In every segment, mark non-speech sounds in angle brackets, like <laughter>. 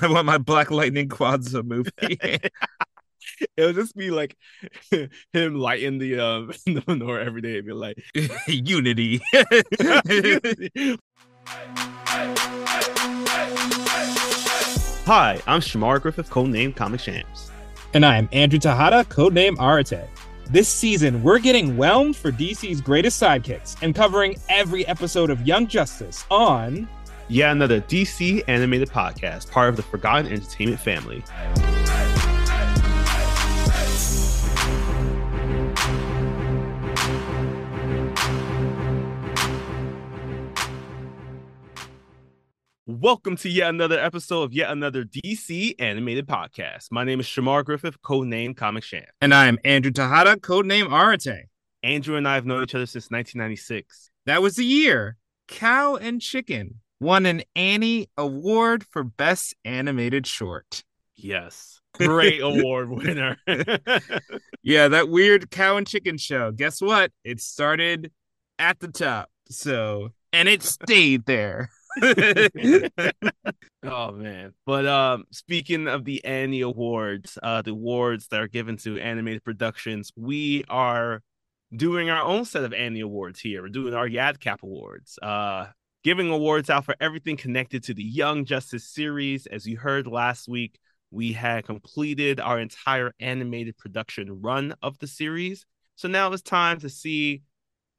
I want my Black Lightning Kwanzaa movie. It'll just be like <laughs> him lighting the um <laughs> the menorah every day and be like <laughs> Unity. Hi, I'm Chamar Griffith, codename Comic Shams. And I'm Andrew Tejada, codename Arate. This season, we're getting whelmed for DC's greatest sidekicks and covering every episode of Young Justice on Yet another DC animated podcast, part of the Forgotten Entertainment family. Welcome to yet another episode of yet another DC animated podcast. My name is Chamar Griffith, codename Comic Sham. and I'm Andrew Tejada, codename Arate. Andrew and I have known each other since 1996. That was the year Cow and Chicken won an Annie Award for Best Animated Short. Yes. Great award winner. <laughs> Yeah, that weird cow and chicken show. Guess what? It started at the top. So, and it stayed there. <laughs> <laughs> oh man. But um speaking of the Annie Awards, uh the awards that are given to animated productions, we are doing our own set of Annie Awards here. We're doing our YADCAP Awards. Uh giving awards out for everything connected to the Young Justice series. As you heard last week, we had completed our entire animated production run of the series. So now it's time to see,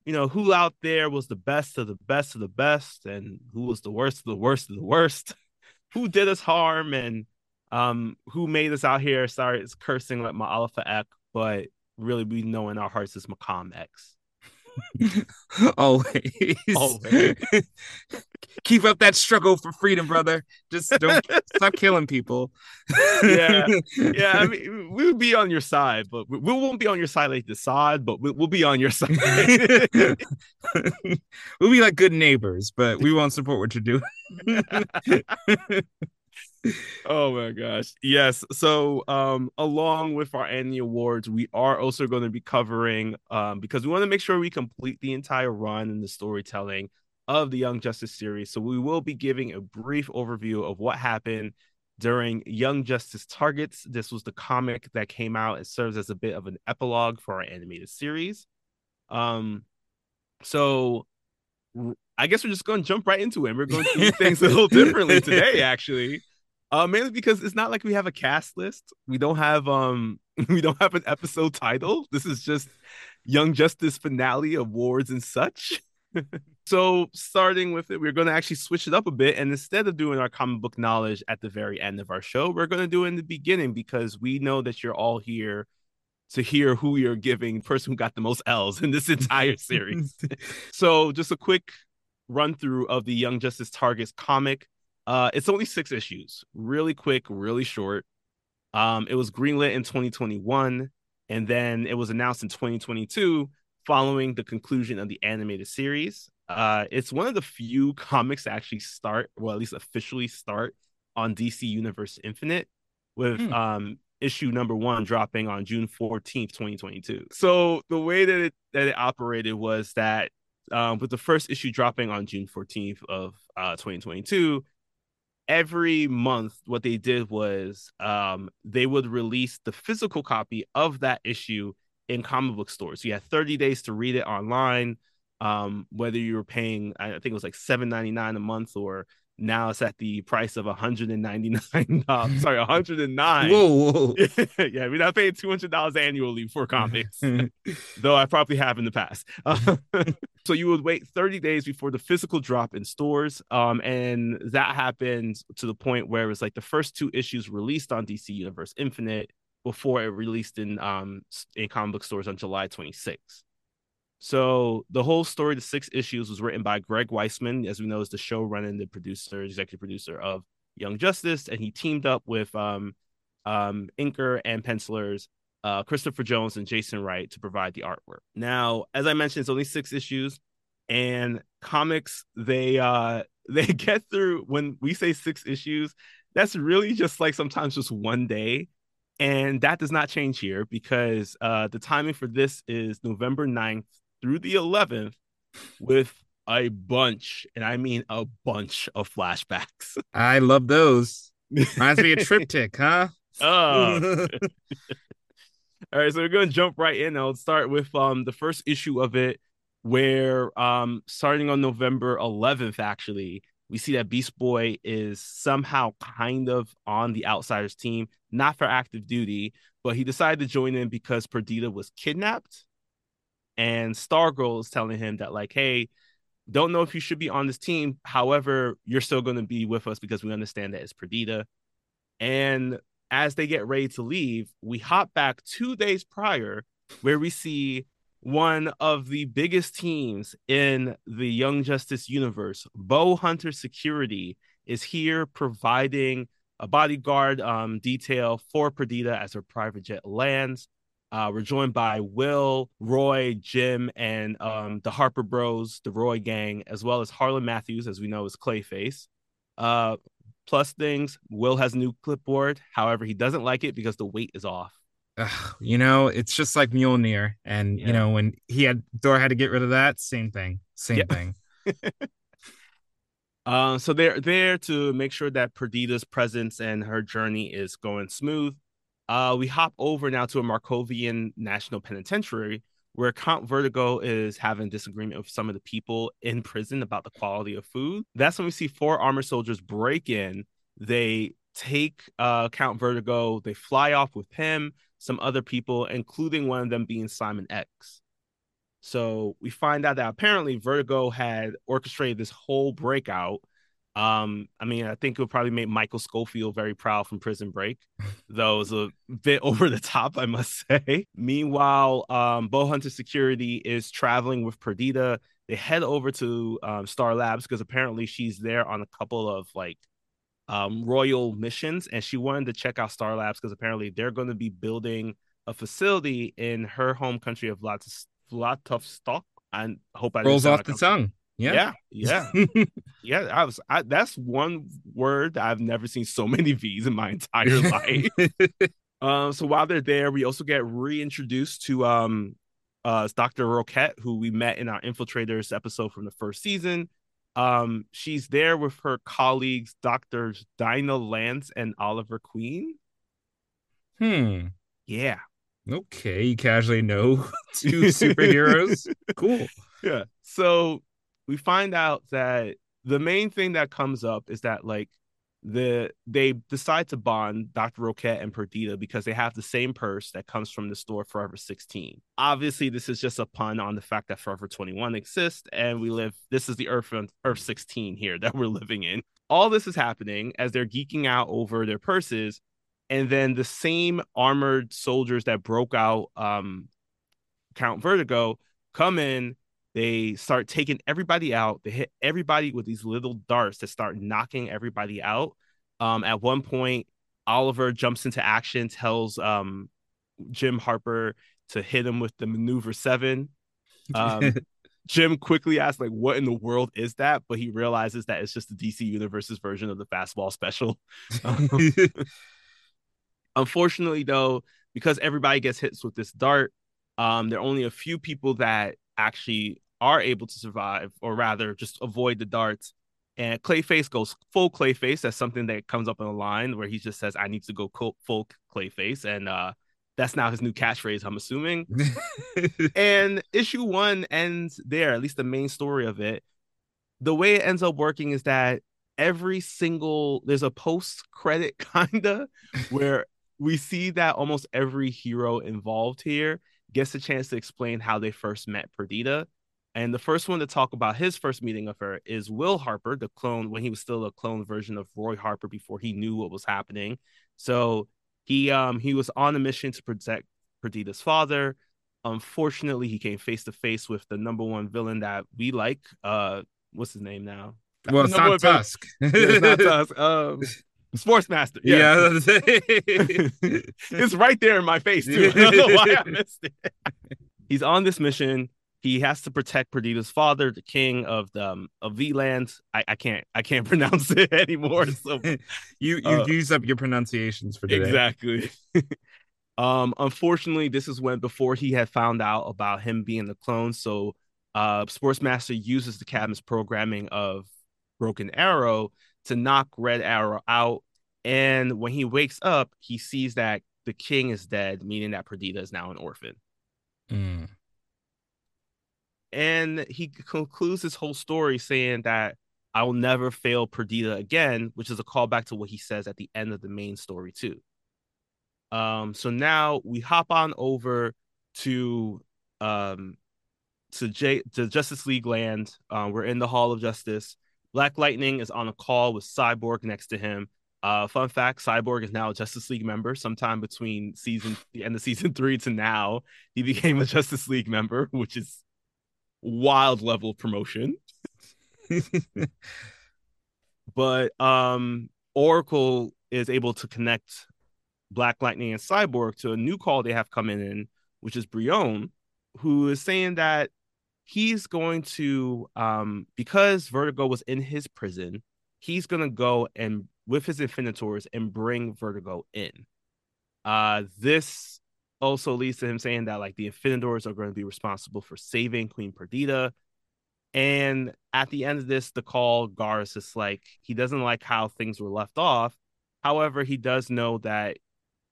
you know, who out there was the best of the best of the best and who was the worst of the worst of the worst, <laughs> who did us harm and um who made us out here. Sorry, it's cursing like my Alpha Ek, but really we know in our hearts is Malcolm X. <laughs> Always. Always. <laughs> Keep up that struggle for freedom, brother. Just don't stop killing people. Yeah. Yeah, I <laughs> mean, we would be on your side, but we, we won't be on your side like the side, but we, we'll be on your side. we'll be like good neighbors, but we won't support what you're doing. Oh my gosh. Yes. So um along with our annual awards, we are also going to be covering um because we want to make sure we complete the entire run and the storytelling of the Young Justice series. So we will be giving a brief overview of what happened during Young Justice Targets. This was the comic that came out. It serves as a bit of an epilogue for our animated series. Um so I guess we're just going to jump right into it. And We're going to do things a little <laughs> differently today actually. Uh, mainly because it's not like we have a cast list. We don't have um <laughs> we don't have an episode title. This is just Young Justice finale awards and such. <laughs> so starting with it, we're going to actually switch it up a bit, and instead of doing our comic book knowledge at the very end of our show, we're going to do it in the beginning because we know that you're all here to hear who you're giving person who got the most L's in this entire series. <laughs> so just a quick run through of the Young Justice Targets comic. Uh, it's only six issues, really quick, really short. Um, it was greenlit in 2021, and then it was announced in 2022 following the conclusion of the animated series. Uh, it's one of the few comics to actually start, well, at least officially start on DC Universe Infinite, with Hmm. um issue number one dropping on June 14th, 2022. So the way that it that it operated was that um, with the first issue dropping on June 14th of uh, 2022, every month what they did was um, they would release the physical copy of that issue in comic book stores. So you had 30 days to read it online. Um, whether you were paying, I think it was like $7.99 a month, or now it's at the price of $199. <laughs> Sorry, 109 Whoa, whoa. <laughs> yeah, we're not paying two hundred dollars annually for comics, <laughs> though I probably have in the past. So you would wait thirty days before the physical drop in stores, um, and that happened to the point where it was like the first two issues released on DC Universe Infinite before it released in um in comic book stores on July twenty sixth. So the whole story, the six issues, was written by Greg Weisman, as we know, is the showrunner and the producer, executive producer of Young Justice, and he teamed up with um, um, inker and pencilers uh, Christopher Jones and Jason Wright to provide the artwork. Now, as I mentioned, it's only six issues, and comics they uh, <laughs> they get through when we say six issues. That's really just like sometimes just one day. And that does not change here because uh, the timing for this is November 9th through the 11th with a bunch, and I mean a bunch of flashbacks. <laughs> I love those. Reminds me of Triptych, <laughs> huh? Oh. <laughs> All right, so we're gonna jump right in. I'll start with um the first issue of it, where um starting on November 11th, actually, we see that Beast Boy is somehow kind of on the Outsiders team, not for active duty, but he decided to join in because Perdita was kidnapped, and Stargirl is telling him that like, hey, don't know if you should be on this team. However, you're still going to be with us because we understand that it's Perdita. And as they get ready to leave, we hop back two days prior where we see one of the biggest teams in the Young Justice universe, Bow Hunter Security, is here providing a bodyguard um, detail for Perdita as her private jet lands. Uh, we're joined by Will, Roy, Jim, and um, the Harper Bros, the Roy Gang, as well as Harlan Matthews, as we know is Clayface. Uh, plus things, Will has a new clipboard. However, he doesn't like it because the weight is off. Ugh, you know, it's just like Mjolnir, and Yeah. you know when he had Thor had to get rid of that, same thing, same Yeah. thing. <laughs> Uh, so they're there to make sure that Perdita's presence and her journey is going smooth. Uh, we hop over now to a Markovian National Penitentiary where Count Vertigo is having disagreement with some of the people in prison about the quality of food. That's when we see four armored soldiers break in. They take uh, Count Vertigo, they fly off with him, some other people, including one of them being Simon Ecks. So we find out that apparently Vertigo had orchestrated this whole breakout. Um, I mean, I think it would probably make Michael Schofield very proud from Prison Break, though it was a bit <laughs> over the top, I must <laughs> say. Meanwhile, um, Bow Hunter Security is traveling with Perdita. They head over to um, Star Labs because apparently she's there on a couple of like um, royal missions, and she wanted to check out Star Labs because apparently they're going to be building a facility in her home country of Vladivostok. I hope I Rolls off the tongue. Yeah. Yeah, <laughs> yeah, yeah. I was. I, that's one word that I've never seen so many V's in my entire life. <laughs> Um, so while they're there, we also get reintroduced to um uh Dr. Roquette, who we met in our infiltrators episode from the first season. Um, she's there with her colleagues, Doctors Dinah Lance and Oliver Queen. hmm. Yeah. Okay, you casually know <laughs> two superheroes. cool. Yeah. So we find out that the main thing that comes up is that like the they decide to bond Dr. Roquette and Perdita because they have the same purse that comes from the store Forever 16. Obviously, this is just a pun on the fact that Forever 21 exists and we live this is the Earth Earth 16 here that we're living in. All this is happening as they're geeking out over their purses and then the same armored soldiers that broke out um Count Vertigo come in they start taking everybody out. They hit everybody with these little darts that start knocking everybody out. Um, at one point, Oliver jumps into action, tells um, Jim Harper to hit him with the maneuver seven. Um, <laughs> Jim quickly asks, like, what in the world is that? But he realizes that it's just the DC Universe's version of the fastball special. <laughs> Unfortunately, though, because everybody gets hits with this dart, um, there are only a few people that actually are able to survive, or rather, just avoid the darts. And Clayface goes full Clayface. That's something that comes up in a line where he just says, "I need to go full Clayface," and uh, that's now his new catchphrase. I'm assuming. <laughs> and issue one ends there, at least the main story of it. The way it ends up working is that every single there's a post credit <laughs> kinda where we see that almost every hero involved here gets a chance to explain how they first met Perdita. And the first one to talk about his first meeting of her is Will Harper, the clone when he was still a clone version of Roy Harper before he knew what was happening. So he um he was on a mission to protect Perdita's father. Unfortunately, he came face to face with the number one villain that we like. Uh, what's his name now? well, it's not Tusk. <laughs> Yeah, it's not Tusk. Um, <laughs> Sportsmaster. Yeah. <laughs> it's right there in my face too. I don't know why I missed it. He's on this mission. He has to protect Perdita's father, the king of the um, of V lands. I, I can't I can't <laughs> pronounce it anymore. So <laughs> you you Uh, use up your pronunciations for today. exactly. <laughs> um, unfortunately, this is when before he had found out about him being the clone. So, uh, Sportsmaster uses the Cadmus programming of Broken Arrow to knock Red Arrow out And when he wakes up, he sees that the king is dead, meaning that Perdita is now an orphan. Mm. And he concludes his whole story saying that I will never fail Perdita again, which is a callback to what he says at the end of the main story, too. Um, so now we hop on over to um to J to Justice League land. Uh, we're in the Hall of Justice. Black Lightning is on a call with Cyborg next to him. Uh, fun fact: Cyborg is now a Justice League member. Sometime between season the end of season three to now, he became a Justice League member, <laughs> which is wild level of promotion. <laughs> but um, Oracle is able to connect Black Lightning and Cyborg to a new call they have coming in, which is Brion, who is saying that he's going to um because Vertigo was in his prison, he's gonna go and with his Infinitors and bring Vertigo in. Uh this also leads to him saying that like the Infinitors are going to be responsible for saving Queen Perdita. And at the end of this, the call, Gar is like he doesn't like how things were left off. However, he does know that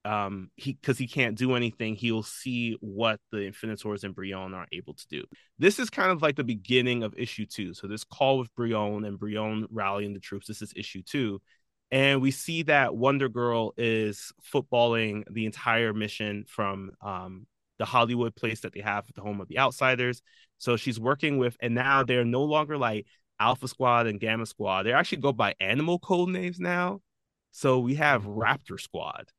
um he because he can't do anything he'll see what the infinitors and brion are able to do this is kind of like the beginning of issue two so this call with brion and brion rallying the troops this is issue two and we see that wonder girl is footballing the entire mission from um the hollywood place that they have the home of the outsiders so she's working with and now they're no longer like alpha squad and gamma squad they actually go by animal code names now so we have raptor squad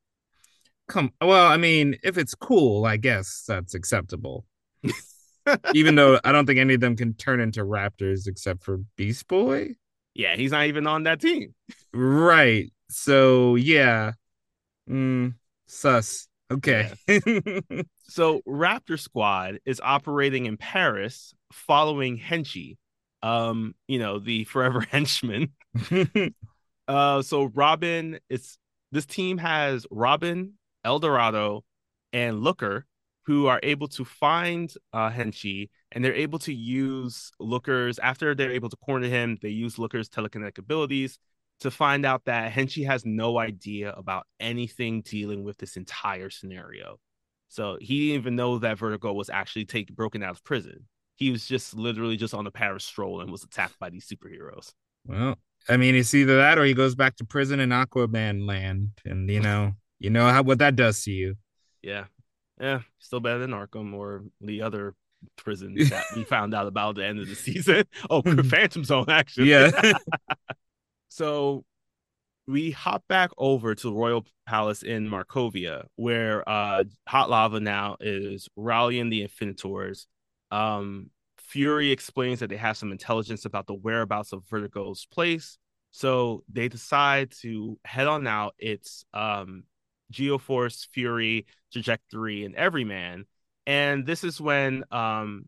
Come, well, I mean, if it's cool, I guess that's acceptable. <laughs> even though I don't think any of them can turn into raptors except for Beast Boy. Yeah, he's not even on that team. Right. So yeah. Mm, sus. Okay. Yeah. so Raptor Squad is operating in Paris following Henchy. Um, you know, the forever <laughs> henchman. <laughs> uh so Robin is this team has Robin, El Dorado, and Looker, who are able to find uh, Henchy, and they're able to use Looker's after they're able to corner him. They use Looker's telekinetic abilities to find out that Henchy has no idea about anything dealing with this entire scenario. So he didn't even know that Vertigo was actually taken broken out of prison. He was just literally just on a Paris stroll and was attacked by these superheroes. Well, I mean, it's either that or he goes back to prison in Aquaman land, and you know, you know how what that does to you. Yeah, yeah, still better than Arkham or the other prison <laughs> that we found out about at the end of the season. <laughs> Oh, Phantom Zone, actually. Yeah. <laughs> so we hop back over to the Royal Palace in Markovia, where uh Hot Lava now is rallying the Infinitors. Um, Fury explains that they have some intelligence about the whereabouts of Vertigo's place. So they decide to head on out. It's um Geoforce, Fury, Trajectory, and Everyman. And this is when um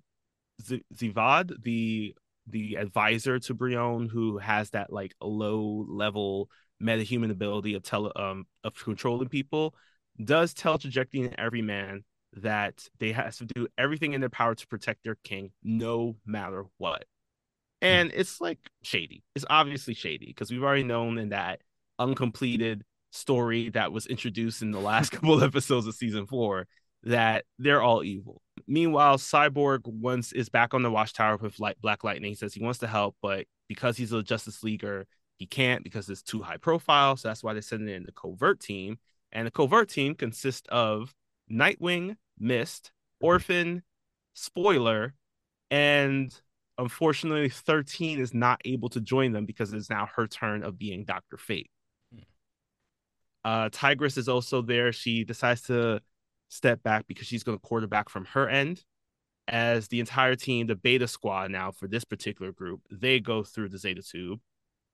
Z- Zviad, the the advisor to Brion, who has that like low level metahuman ability of tele um of controlling people, does tell Trajectory and Everyman that they have to do everything in their power to protect their king, no matter what. And it's like shady. It's obviously shady because we've already known in that uncompleted story that was introduced in the last <laughs> couple of episodes of season four that they're all evil. Meanwhile, Cyborg once is back on the watchtower with Light Black Lightning. He says he wants to help, but because he's a Justice Leaguer, he can't because it's too high profile. So that's why they send in the covert team. And the covert team consists of Nightwing, Mist, Orphan, Spoiler, and unfortunately 13 is not able to join them because it's now her turn of being Dr. Fate. Uh, Tigress is also there. She decides to step back because she's going to quarterback from her end. As the entire team, the Beta Squad now for this particular group, they go through the Zeta Tube.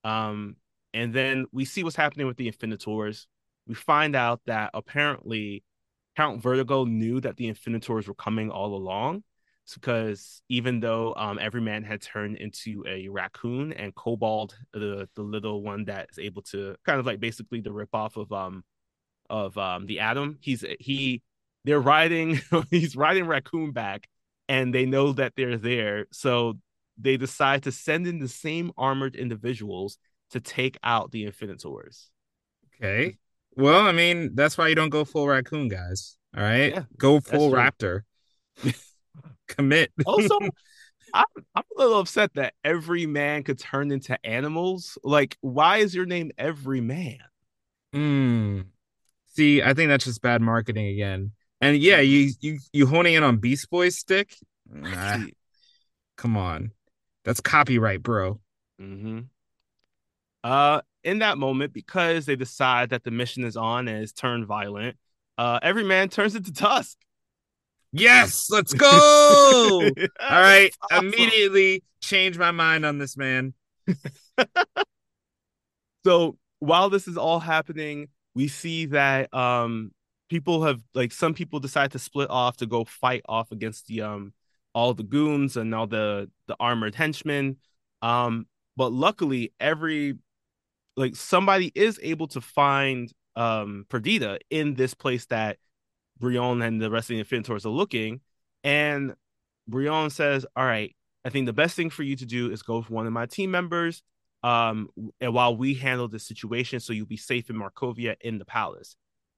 Um, and then we see what's happening with the Infinitors. We find out that apparently Count Vertigo knew that the Infinitors were coming all along. Because even though um, Everyman had turned into a raccoon and Cobalt, the the little one that is able to kind of like basically the ripoff of um of um the Atom, he's he they're riding <laughs> he's riding raccoon back and they know that they're there so they decide to send in the same armored individuals to take out the infinitors Okay. Well, I mean, that's why you don't go full raccoon, guys. All right. Yeah, go full raptor. <laughs> Commit. Also, <laughs> I'm, I'm a little upset that every man could turn into animals. Like, why is your name Every Man? Hmm. See, I think that's just bad marketing again. And yeah, you you you honing in on Beast Boy's stick? Nah, come on. That's copyright, bro. Mm-hmm. Uh, in that moment, because they decide that the mission is on and is turned violent, uh, every man turns into Tusk. Yes, let's go. <laughs> All right, Awesome. immediately change my mind on this man. <laughs> So while this is all happening, we see that um people have like some people decide to split off to go fight off against the um all the goons and all the the armored henchmen. Um, but luckily every like somebody is able to find um Perdita in this place that Brion and the rest of the Infinitors are looking. And Brion says, All right, I think the best thing for you to do is go with one of my team members um, and while we handle the situation, so you'll be safe in Markovia in the palace.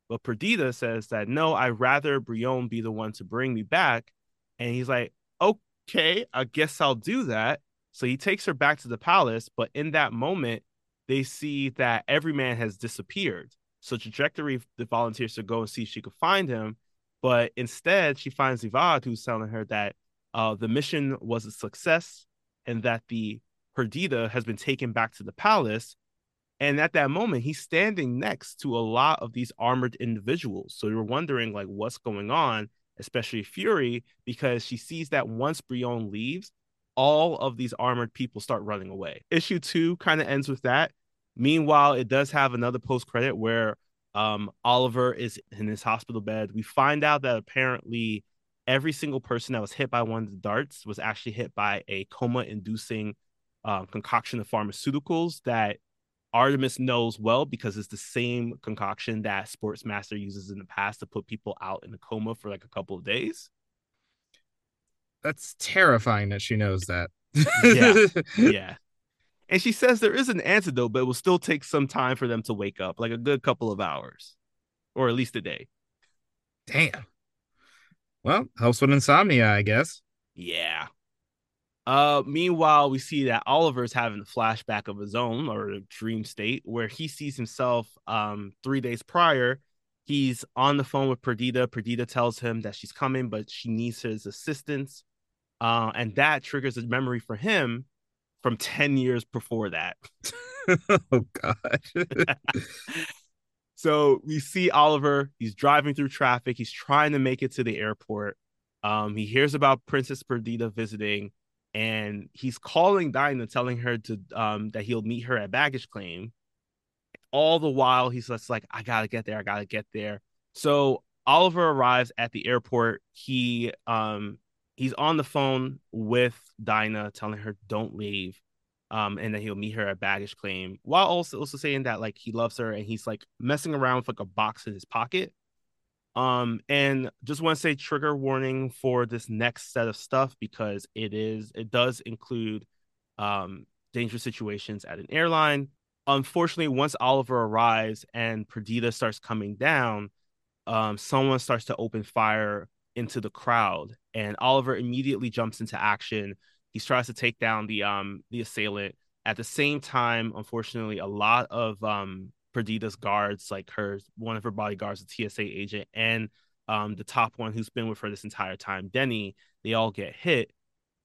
But Perdita says that no, I'd rather Brion be the one to bring me back. And he's like, okay, I guess I'll do that. So he takes her back to the palace. But in that moment, they see that every man has disappeared. So Trajectory volunteers to go and see if she could find him. But instead, she finds Ivad, who's telling her that uh, the mission was a success and that the Perdita has been taken back to the palace. And at that moment, he's standing next to a lot of these armored individuals. So you're wondering, like, what's going on, especially Fury, because she sees that once Brion leaves, all of these armored people start running away. Issue two kind of ends with that. Meanwhile, it does have another post credit where um, Oliver is in his hospital bed. We find out that apparently every single person that was hit by one of the darts was actually hit by a coma inducing um, concoction of pharmaceuticals that Artemis knows well because it's the same concoction that Sportsmaster uses in the past to put people out in a coma for like a couple of days. That's terrifying that she knows that. Yeah. <laughs> yeah. And she says there is an antidote, but it will still take some time for them to wake up, like a good couple of hours, or at least a day. Damn. Well, helps with insomnia, I guess. Yeah. Uh, meanwhile, we see that Oliver's having a flashback of his own or a dream state where he sees himself um three days prior. He's on the phone with Perdita. Perdita tells him that she's coming, but she needs his assistance. Uh, and that triggers a memory for him from 10 years before that. <laughs> oh god. <laughs> so we see Oliver, he's driving through traffic, he's trying to make it to the airport. Um, he hears about Princess Perdita visiting and he's calling Dinah, telling her to um that he'll meet her at baggage claim. All the while, he's just like, I gotta get there, I gotta get there. So Oliver arrives at the airport. He um he's on the phone with Dinah, telling her don't leave. Um, and then he'll meet her at baggage claim while also also saying that like he loves her and he's like messing around with like a box in his pocket um, and just want to say trigger warning for this next set of stuff because it is it does include um dangerous situations at an airline. Unfortunately, once Oliver arrives and Perdita starts coming down, um, someone starts to open fire into the crowd, and Oliver immediately jumps into action. He tries to take down the um the assailant. At the same time, unfortunately, a lot of um Perdita's guards, like her one of her bodyguards, a TSA agent, and um, the top one who's been with her this entire time, Denny, they all get hit.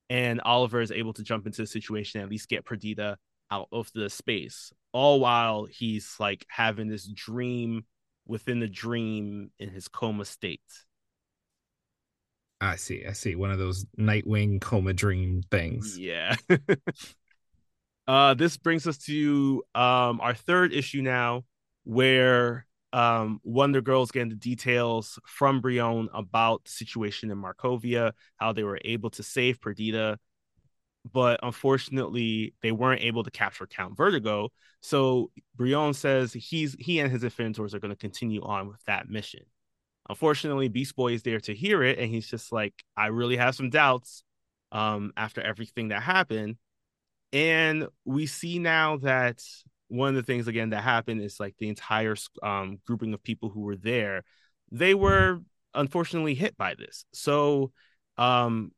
And Oliver is able to jump into the situation and at least get Perdita out of the space, all while he's like having this dream within the dream in his coma state. I see. I see. One of those Nightwing coma dream things. Yeah. <laughs> Uh, this brings us to um, our third issue now, where um, Wonder Girl's getting the details from Brion about the situation in Markovia, how they were able to save Perdita, but unfortunately they weren't able to capture Count Vertigo. So Brion says he's he and his Infinitors are going to continue on with that mission. Unfortunately, Beast Boy is there to hear it, and he's just like, I really have some doubts um, after everything that happened. And we see now that one of the things again that happened is like the entire um, grouping of people who were there, they were unfortunately hit by this. So um,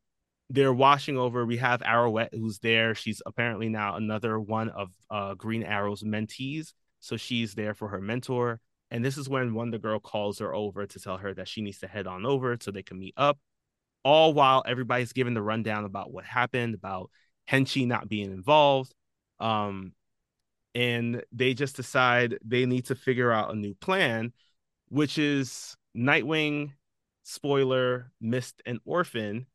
they're washing over. We have Arrowette who's there. She's apparently now another one of uh, Green Arrow's mentees. So she's there for her mentor. And this is when Wonder Girl calls her over to tell her that she needs to head on over so they can meet up. All while everybody's giving the rundown about what happened, about Henchy not being involved. Um, and they just decide they need to figure out a new plan, which is Nightwing, Spoiler, Mist, and Orphan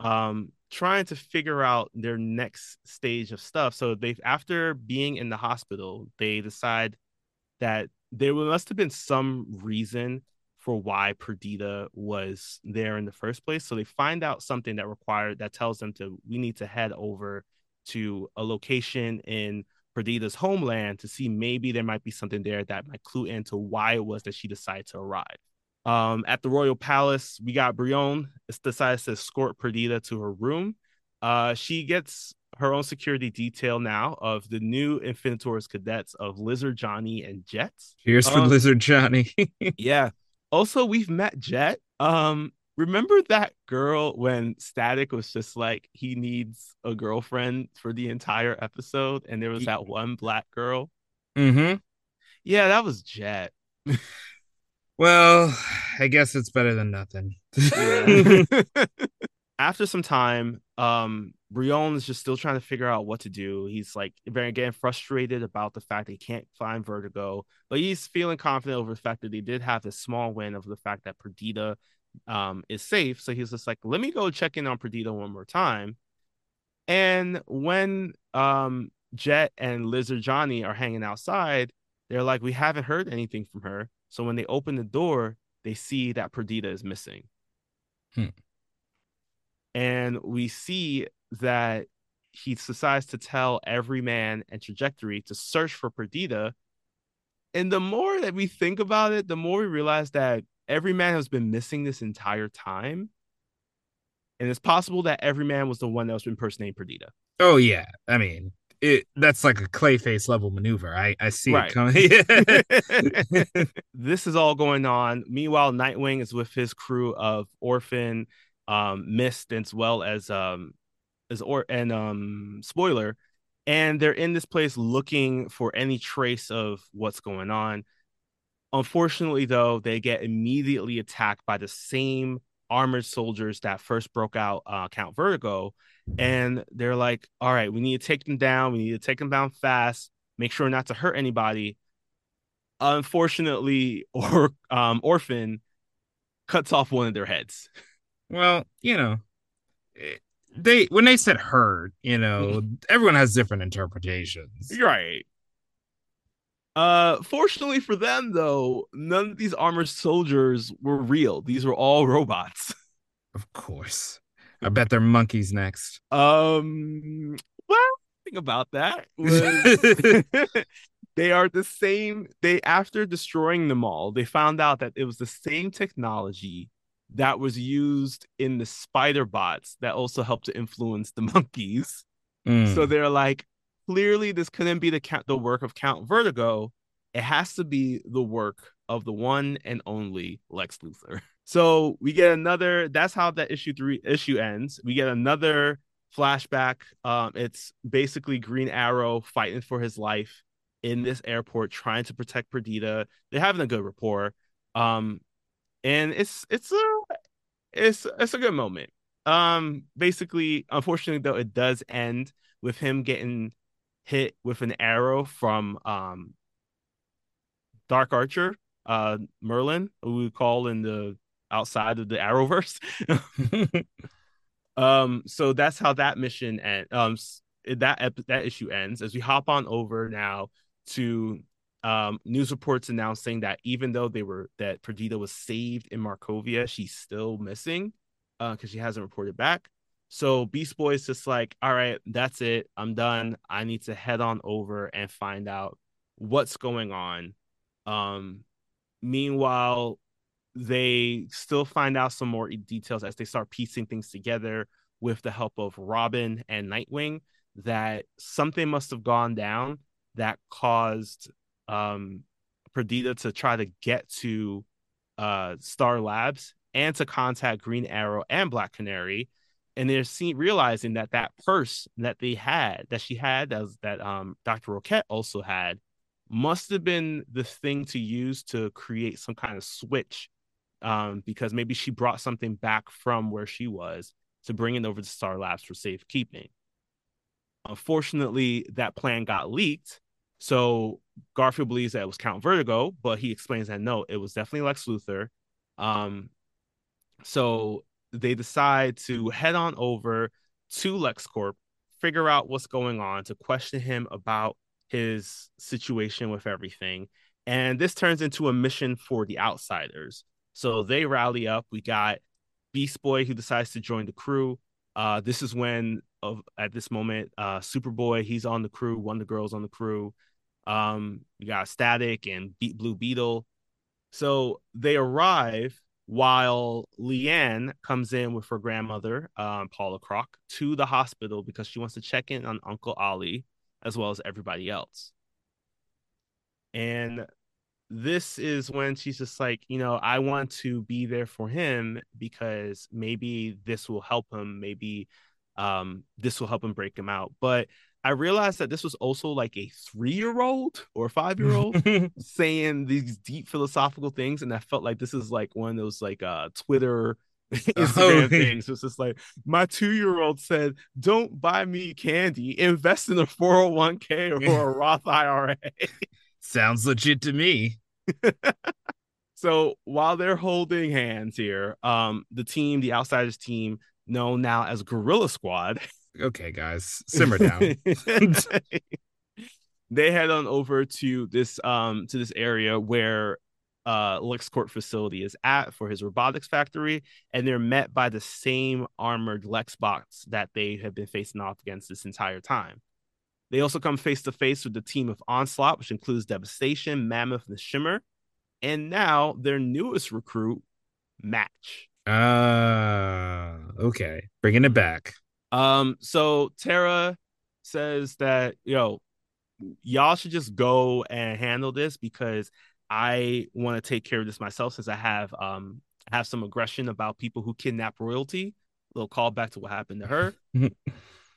um, trying to figure out their next stage of stuff. So they after being in the hospital, they decide that there must have been some reason for why Perdita was there in the first place. So they find out something that required that tells them to we need to head over to a location in Perdita's homeland to see maybe there might be something there that might clue into why it was that she decided to arrive. Um, at the royal palace, we got Brion decides to escort Perdita to her room. Uh, she gets her own security detail now of the new Infinitors cadets of Lizard Johnny and Jets. Here's um, for Lizard Johnny. <laughs> yeah. Also, we've met Jet. Um, remember that girl when Static was just like he needs a girlfriend for the entire episode, and there was that one black girl. Mm-hmm. Yeah, that was Jet. Well, I guess it's better than nothing. <laughs> <laughs> <laughs> After some time, um, Brion is just still trying to figure out what to do. He's like very again frustrated about the fact that he can't find Vertigo, but he's feeling confident over the fact that he did have this small win of the fact that Perdita um, is safe. So he's just like, let me go check in on Perdita one more time. And when um, Jet and Lizard Johnny are hanging outside, they're like, we haven't heard anything from her. So when they open the door, they see that Perdita is missing. Hmm. And we see that he decides to tell every man and trajectory to search for Perdita. And the more that we think about it, the more we realize that every man has been missing this entire time. And it's possible that every man was the one that was impersonating Perdita. Oh yeah. I mean, it that's like a clayface level maneuver. I I see right. it coming. <laughs> <laughs> this is all going on. Meanwhile, Nightwing is with his crew of Orphan, um, Mist, as well as um as or and um spoiler, and they're in this place looking for any trace of what's going on. Unfortunately, though, they get immediately attacked by the same armored soldiers that first broke out uh, Count Vertigo, and they're like, "All right, we need to take them down. We need to take them down fast. Make sure not to hurt anybody." Unfortunately, <laughs> or um, Orphan cuts off one of their heads. Well, you know, eh, they when they said hurt, you know, everyone has different interpretations. Right. Uh, fortunately for them, though, none of these armored soldiers were real. These were all <laughs> robots. Of course. I bet they're monkeys next. Um, well, think about that. Was... <laughs> they are the same. They after destroying them all, they found out that it was the same technology that was used in the spider bots that also helped to influence the <laughs> monkeys. Mm. So they're like, clearly this couldn't be the count the work of Count Vertigo. It has to be the work of the one and only Lex Luthor. <laughs> So we get another. That's how that issue three issue ends. We get another flashback. Um, it's basically Green Arrow fighting for his life in this airport, trying to protect Perdita. They're having a good rapport. Um, and it's it's a it's it's a good moment. Um, basically, unfortunately though, it does end with him getting hit with an arrow from um Dark Archer, uh Merlyn, who we call in the outside of the Arrowverse. <laughs> um, so that's how that mission and um that ep- that issue ends as we hop on over now to um news reports announcing that even though they were that Perdita was saved in Markovia, she's still missing uh because she hasn't reported back. So Beast Boy is just like, all right, that's it. I'm done. I need to head on over and find out what's going on. Um, meanwhile, they still find out some more details as they start piecing things together with the help of Robin and Nightwing that something must have gone down that caused um Perdita to try to get to uh Star Labs and to contact Green Arrow and Black Canary. And they're seeing realizing that that purse that they had, that she had, that was, that um Dr. Roquette also had, must have been the thing to use to create some kind of switch. Um, because maybe she brought something back from where she was to bring it over to Star Labs for safekeeping. Unfortunately, that plan got leaked. So Garfield believes that it was Count Vertigo, but he explains that no, it was definitely Lex Luthor. Um, so they decide to head on over to LexCorp, figure out what's going on, to question him about his situation with everything. And this turns into a mission for the outsiders. So they rally up. We got Beast Boy who decides to join the crew. Uh, this is when, of at this moment, uh, Superboy he's on the crew. One of the girls on the crew. Um, you got Static and Blue Beetle. So they arrive while Lian comes in with her grandmother, um, Paula Crock, to the hospital because she wants to check in on Uncle Ollie as well as everybody else. And this is when she's just like, you know, I want to be there for him because maybe this will help him. Maybe um, this will help him break him out. But I realized that this was also like a three year old or five year old <laughs> saying these deep philosophical things. And I felt like this is like one of those like uh, Twitter <laughs> Instagram oh, <laughs> things. It's just like my two year old said, Don't buy me candy, invest in a 401k or a Roth IRA. Sounds legit to me. so while they're holding hands here, um, the team, the Outsiders team, known now as Gorilla Squad. Okay, guys, simmer down. <laughs> they head on over to this um to this area where uh LexCorp facility is at for his robotics factory, and they're met by the same armored Lex bots that they have been facing off against this entire time. They also come face to face with the team of Onslaught, which includes Devastation, Mammoth, and the Shimmer, and now their newest recruit, Match. Ah, uh, okay, bringing it back. Um, so Tara says that yo, y'all should just go and handle this because I want to take care of this myself since I have um have some aggression about people who kidnap royalty. A little callback to what happened to her. <laughs>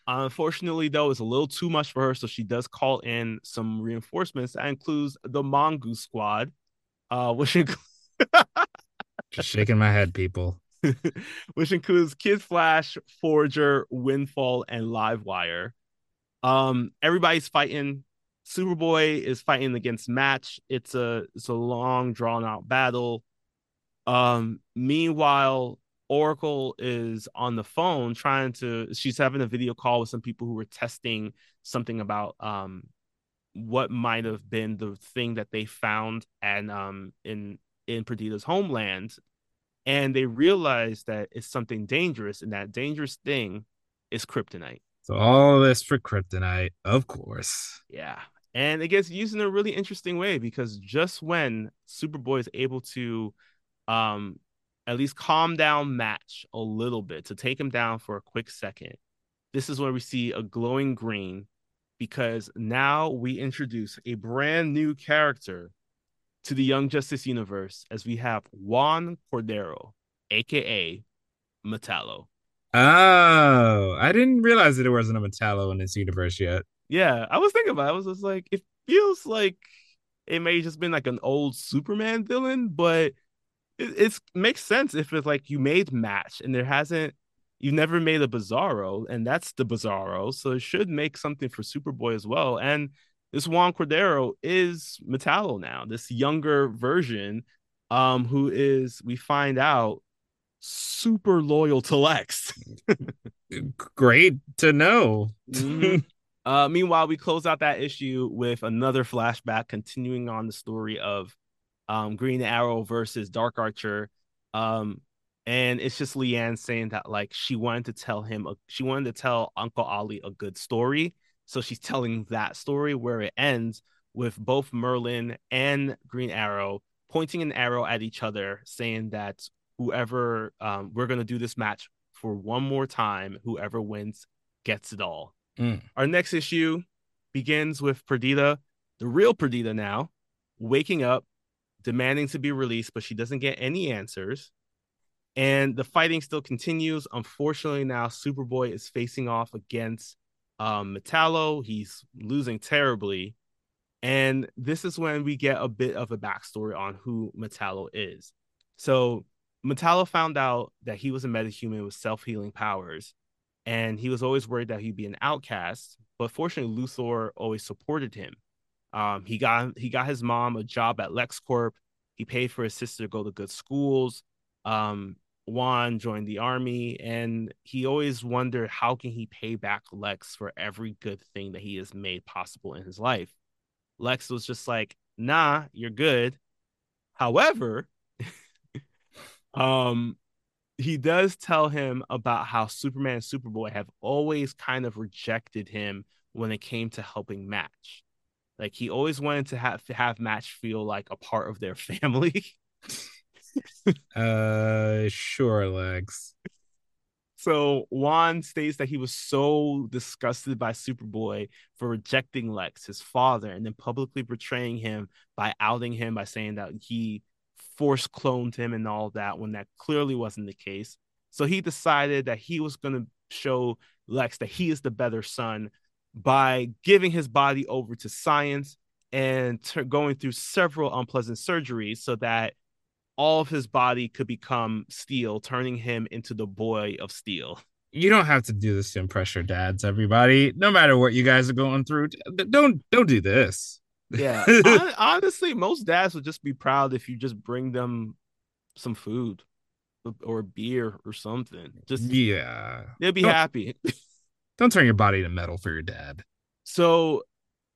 Unfortunately, though, it's a little too much for her, so she does call in some reinforcements. That includes the Mongoose Squad, uh, which <laughs> includes just shaking my head, people. <laughs> which includes Kid Flash, Forager, Windfall, and Livewire. Um, everybody's fighting. Superboy is fighting against Match. It's a it's a long drawn out battle. Um, meanwhile, Oracle is on the phone trying to. She's having a video call with some people who were testing something about um what might have been the thing that they found and um in in Perdita's homeland and they realize that it's something dangerous, and that dangerous thing is kryptonite. So all this for kryptonite, of course. Yeah. And it gets used in a really interesting way because just when Superboy is able to um at least calm down Match a little bit to take him down for a quick second, this is where we see a glowing green because now we introduce a brand new character to the Young Justice universe as we have Juan Cordero, aka Metallo. Oh, I didn't realize that there wasn't a Metallo in this universe yet. Yeah, I was thinking about it. I was just like, it feels like it may just been like an old Superman villain, but it it's, makes sense if it's like you made Match and there hasn't, you've never made a Bizarro, and that's the Bizarro, so it should make something for Superboy as well. And this Juan Cordero is Metallo now, this younger version, um, who is we find out super loyal to Lex. Great to know. mm-hmm. <laughs> uh, meanwhile, we close out that issue with another flashback, continuing on the story of um, Green Arrow versus Dark Archer. Um, and it's just Lian saying that like she wanted to tell him, a, she wanted to tell Uncle Ollie a good story, so she's telling that story where it ends with both Merlyn and Green Arrow pointing an arrow at each other, saying that whoever um, we're going to do this match for one more time, whoever wins gets it all. Mm. Our next issue begins with Perdita, the real Perdita now, waking up, demanding to be released, but she doesn't get any answers. And the fighting still continues. Unfortunately, now Superboy is facing off against um, Metallo. He's losing terribly. And this is when we get a bit of a backstory on who Metallo is. So, Metallo found out that he was a metahuman with self healing powers. And he was always worried that he'd be an outcast. But fortunately, Luthor always supported him. Um, he got he got his mom a job at LexCorp. He paid for his sister to go to good schools. Um, Juan joined the army, and he always wondered how can he pay back Lex for every good thing that he has made possible in his life. Lex was just like, "Nah, you're good." However, <laughs> um, he does tell him about how Superman and Superboy have always kind of rejected him when it came to helping Match. Like he always wanted to have to have Match feel like a part of their <laughs> family. <laughs> uh, sure, Lex. So Juan states that he was so disgusted by Superboy for rejecting Lex, his father, and then publicly betraying him by outing him by saying that he force cloned him and all that when that clearly wasn't the case. So he decided that he was going to show Lex that he is the better son by giving his body over to science and t- going through several unpleasant surgeries so that all of his body could become steel, turning him into the boy of steel. You don't have to do this to impress your dads, everybody. No matter what you guys are going through, don't don't do this. Yeah, <laughs> honestly, most dads would just be proud if you just bring them some food uh, or beer or something. Just yeah, they'd be don't, happy. <laughs> don't turn your body to metal for your dad. So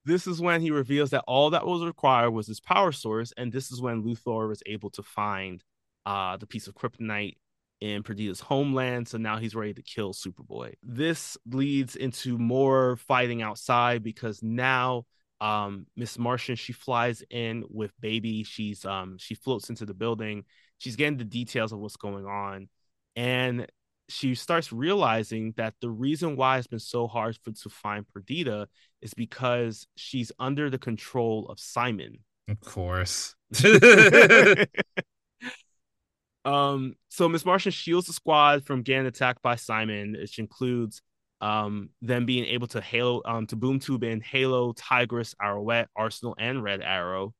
this is when he reveals that all that was required was his power source, and this is when Luthor was able to find uh, the piece of kryptonite in Perdita's homeland. So now he's ready to kill Superboy. This leads into more fighting outside because now um Miss Martian she flies in with baby. She's um she floats into the building. She's getting the details of what's going on. And she starts realizing that the reason why it's been so hard for to find Perdita is because she's under the control of Simon. Of course. <laughs> um, so Miss Martian shields the squad from getting attacked by Simon, which includes um them being able to halo um to boom tube in Halo, Tigress, Arrowette, Arsenal, and Red Arrow.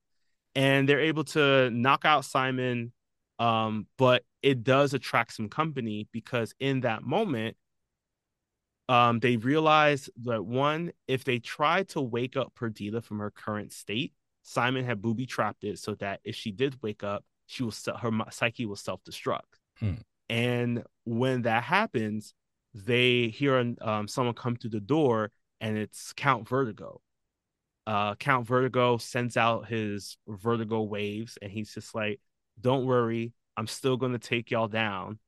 And they're able to knock out Simon um, but it does attract some company because in that moment, um, they realize that one, if they try to wake up Perdita from her current state, Simon had booby trapped it so that if she did wake up, she will her psyche will self destruct. Hmm. And when that happens, they hear um, someone come to the door, and it's Count Vertigo. Uh, Count Vertigo sends out his Vertigo waves, and he's just like, don't worry, I'm still going to take y'all down,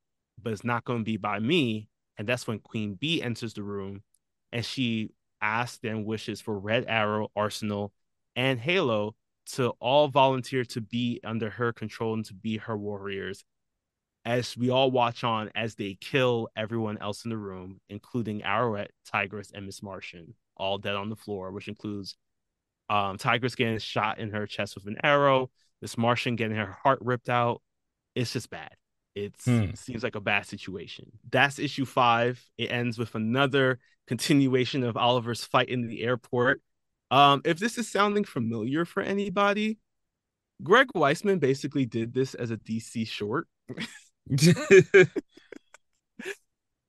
but it's not going to be by me. And that's when Queen Bee enters the room and she asks and wishes for Red Arrow, Arsenal, and Halo to all volunteer to be under her control and to be her warriors as we all watch on as they kill everyone else in the room, including Arrowette, Tigress, and Miss Martian, all dead on the floor, which includes um, Tigress getting shot in her chest with an arrow, Miss Martian getting her heart ripped out. It's just bad. It hmm. seems like a bad situation. That's issue five. It ends with another continuation of Oliver's fight in the airport. Um, if this is sounding familiar for anybody, Greg Weisman basically did this as a DC short. <laughs>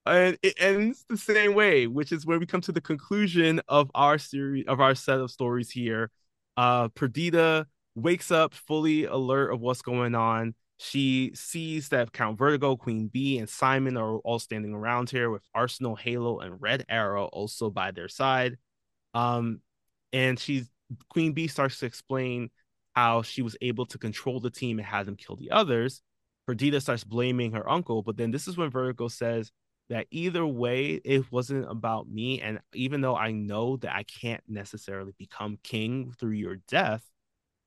and it ends the same way, which is where we come to the conclusion of our series of our set of stories here. Uh Perdita wakes up fully alert of what's going on. She sees that Count Vertigo, Queen Bee, and Simon are all standing around here with Arsenal, Halo, and Red Arrow also by their side. Um, and she's Queen Bee starts to explain how she was able to control the team and have them kill the others. Perdita starts blaming her uncle, but then this is when Vertigo says that either way, it wasn't about me. And even though I know that I can't necessarily become king through your death,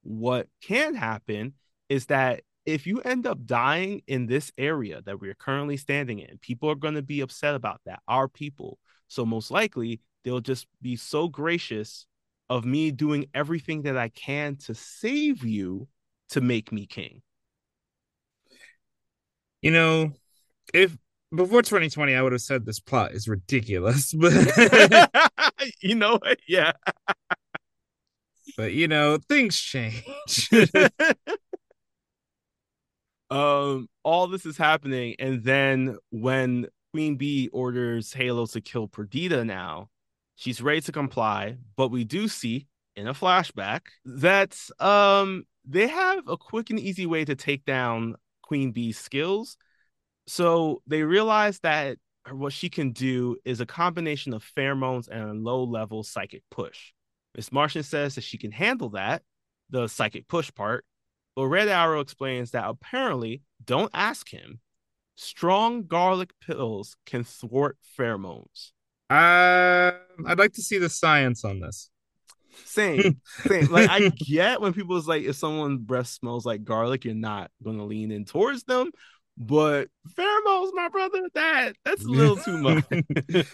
what can happen is that if you end up dying in this area that we're currently standing in, people are going to be upset about that. Our people. So most likely they'll just be so gracious of me doing everything that I can to save you to make me king. You know, if before 2020, I would have said this plot is ridiculous, but <laughs> you know? Yeah. But you know, things change. <laughs> <laughs> um, all this is happening, and then when Queen Bee orders Halo to kill Perdita now, she's ready to comply, but we do see in a flashback that um they have a quick and easy way to take down Queen Bee's skills. So they realize that what she can do is a combination of pheromones and a low level psychic push. Miss Martian says that she can handle that, the psychic push part. But Red Arrow explains that apparently, don't ask him, strong garlic pills can thwart pheromones. Uh, I'd like to see the science on this. Same, <laughs> same. Like I <laughs> get when people's like, if someone's breath smells like garlic, you're not gonna lean in towards them. But pheromones, my brother, that that's a little too much. <laughs>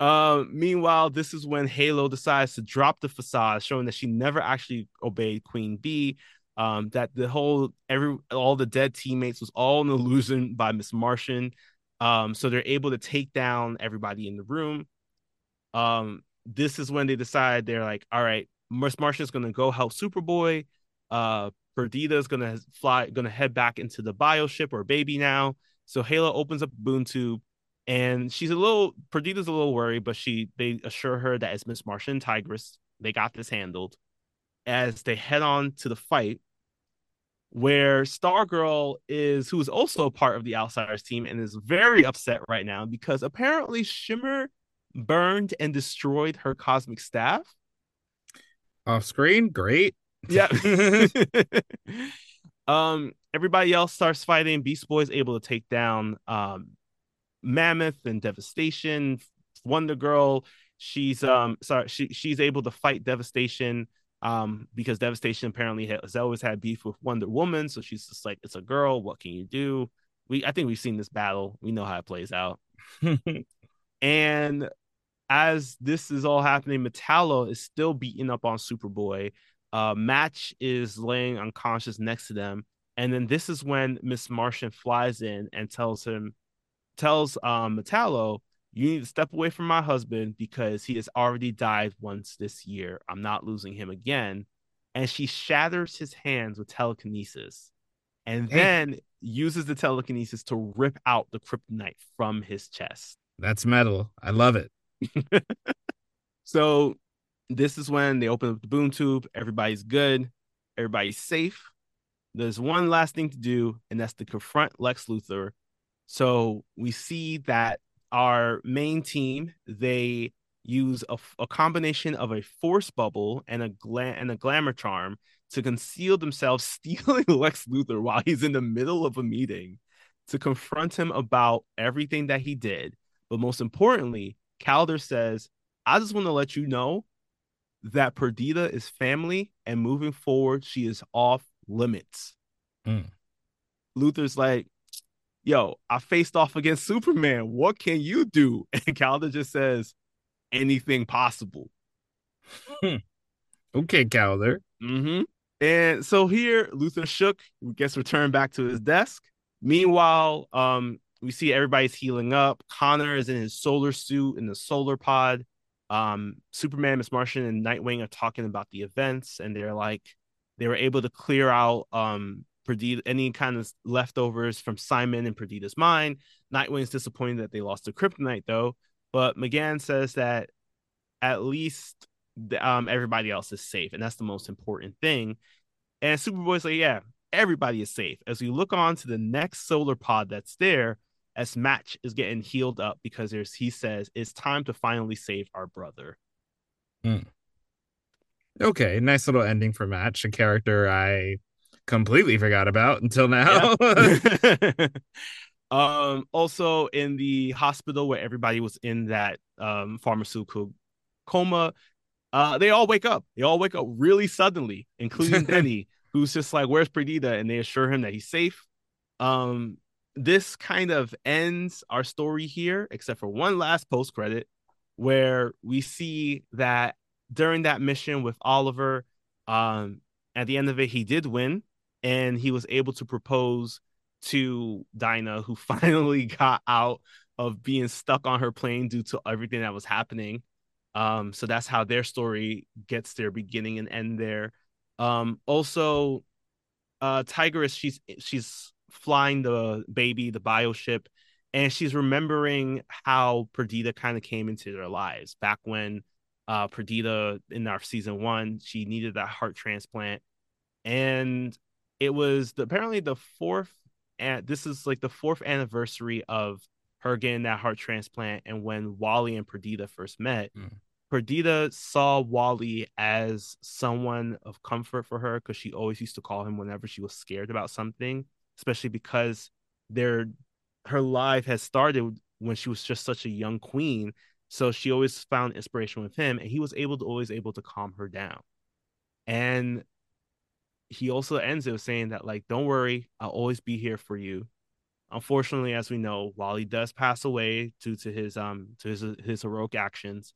um, meanwhile, this is when Halo decides to drop the facade, showing that she never actually obeyed Queen Bee. Um, that the whole every all the dead teammates was all an illusion by Miss Martian. Um, so they're able to take down everybody in the room. Um, this is when they decide they're like, all right, Miss Martian's gonna go help Superboy. Uh, Perdita's gonna fly, gonna head back into the bioship or baby now. So Halo opens up tube, and she's a little Perdita's a little worried, but she they assure her that it's Miss Martian Tigress. They got this handled. As they head on to the fight, where Stargirl is, who is also a part of the Outsiders team, and is very upset right now because apparently Shimmer burned and destroyed her cosmic staff. Off screen, great. Yeah. <laughs> <laughs> um, everybody else starts fighting. Beast Boy is able to take down um Mammoth and Devastation. Wonder Girl, she's um sorry, she she's able to fight Devastation um because Devastation apparently has always had beef with Wonder Woman, so she's just like, it's a girl, what can you do? We I think we've seen this battle. We know how it plays out. <laughs> and as this is all happening, Metallo is still beating up on Superboy. Uh, Match is laying unconscious next to them, and then this is when Miss Martian flies in and tells him, tells um, Metallo, "You need to step away from my husband because he has already died once this year. I'm not losing him again." And she shatters his hands with telekinesis, and then uses the telekinesis to rip out the kryptonite from his chest. That's metal. I love it. <laughs> so this is when they open up the boom tube. Everybody's good. Everybody's safe. There's one last thing to do, and that's to confront Lex Luthor. So we see that our main team they use a, a combination of a force bubble and a gla- and a glamour charm to conceal themselves, <laughs> stealing Lex Luthor while he's in the middle of a meeting to confront him about everything that he did. But most importantly, Kaldur says, I just want to let you know that Perdita is family and moving forward, she is off limits. Mm. Luthor's like, yo, I faced off against Superman. What can you do? <laughs> And Kaldur just says, anything possible. Hmm. Okay, Kaldur. Mm-hmm. And so here, Luthor shook, gets returned back to his desk. Meanwhile, um, we see everybody's healing up. Connor is in his solar suit in the solar pod. Um, Superman, Miss Martian, and Nightwing are talking about the events, and they're like, they were able to clear out um Perdita, any kind of leftovers from Simon and Perdita's mind. Nightwing's disappointed that they lost the kryptonite though, but McGann says that at least um everybody else is safe, and that's the most important thing. And Superboy's like, yeah, everybody is safe. As we look on to the next solar pod that's there, as Match is getting healed up because there's he says it's time to finally save our brother. Mm. Okay, nice little ending for Match, a character I completely forgot about until now. Yeah. <laughs> <laughs> um also in the hospital where everybody was in that um pharmaceutical coma, uh they all wake up. They all wake up really suddenly, including <laughs> Denny, who's just like, Where's Perdita? And they assure him that he's safe. Um this kind of ends our story here, except for one last post credit where we see that during that mission with Oliver, um, at the end of it, he did win, and he was able to propose to Dinah, who <laughs> finally got out of being stuck on her plane due to everything that was happening. Um, so that's how their story gets their beginning and end there. Um, also, uh, Tigress, she's she's flying the baby, the bio ship, and she's remembering how Perdita kind of came into their lives back when uh Perdita in our season one, she needed that heart transplant. And it was the, apparently the fourth and this is like the fourth anniversary of her getting that heart transplant and when Wally and Perdita first met. Mm. Perdita saw Wally as someone of comfort for her because she always used to call him whenever she was scared about something, especially because their her life has started when she was just such a young queen. So she always found inspiration with him, and he was able to always able to calm her down. And he also ends it with saying that, like, don't worry, I'll always be here for you. Unfortunately, as we know, Wally does pass away due to his um to his his heroic actions.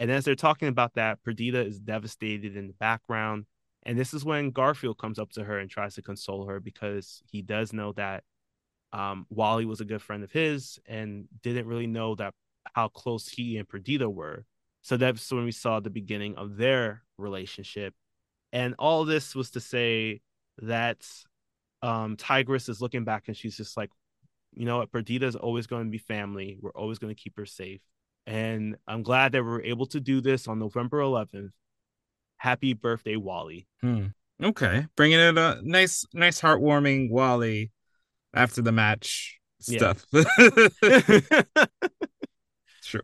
And as they're talking about that, Perdita is devastated in the background. And this is when Garfield comes up to her and tries to console her because he does know that um, Wally was a good friend of his and didn't really know that how close he and Perdita were. So that's when we saw the beginning of their relationship. And all this was to say that um, Tigress is looking back and she's just like, you know what, Perdita is always going to be family. We're always going to keep her safe. And I'm glad that we are able to do this on November 11th. Happy birthday, Wally. Hmm. Okay, bringing it a nice, nice, heartwarming Wally after the match stuff. <laughs> <laughs> <laughs> Yeah. sure.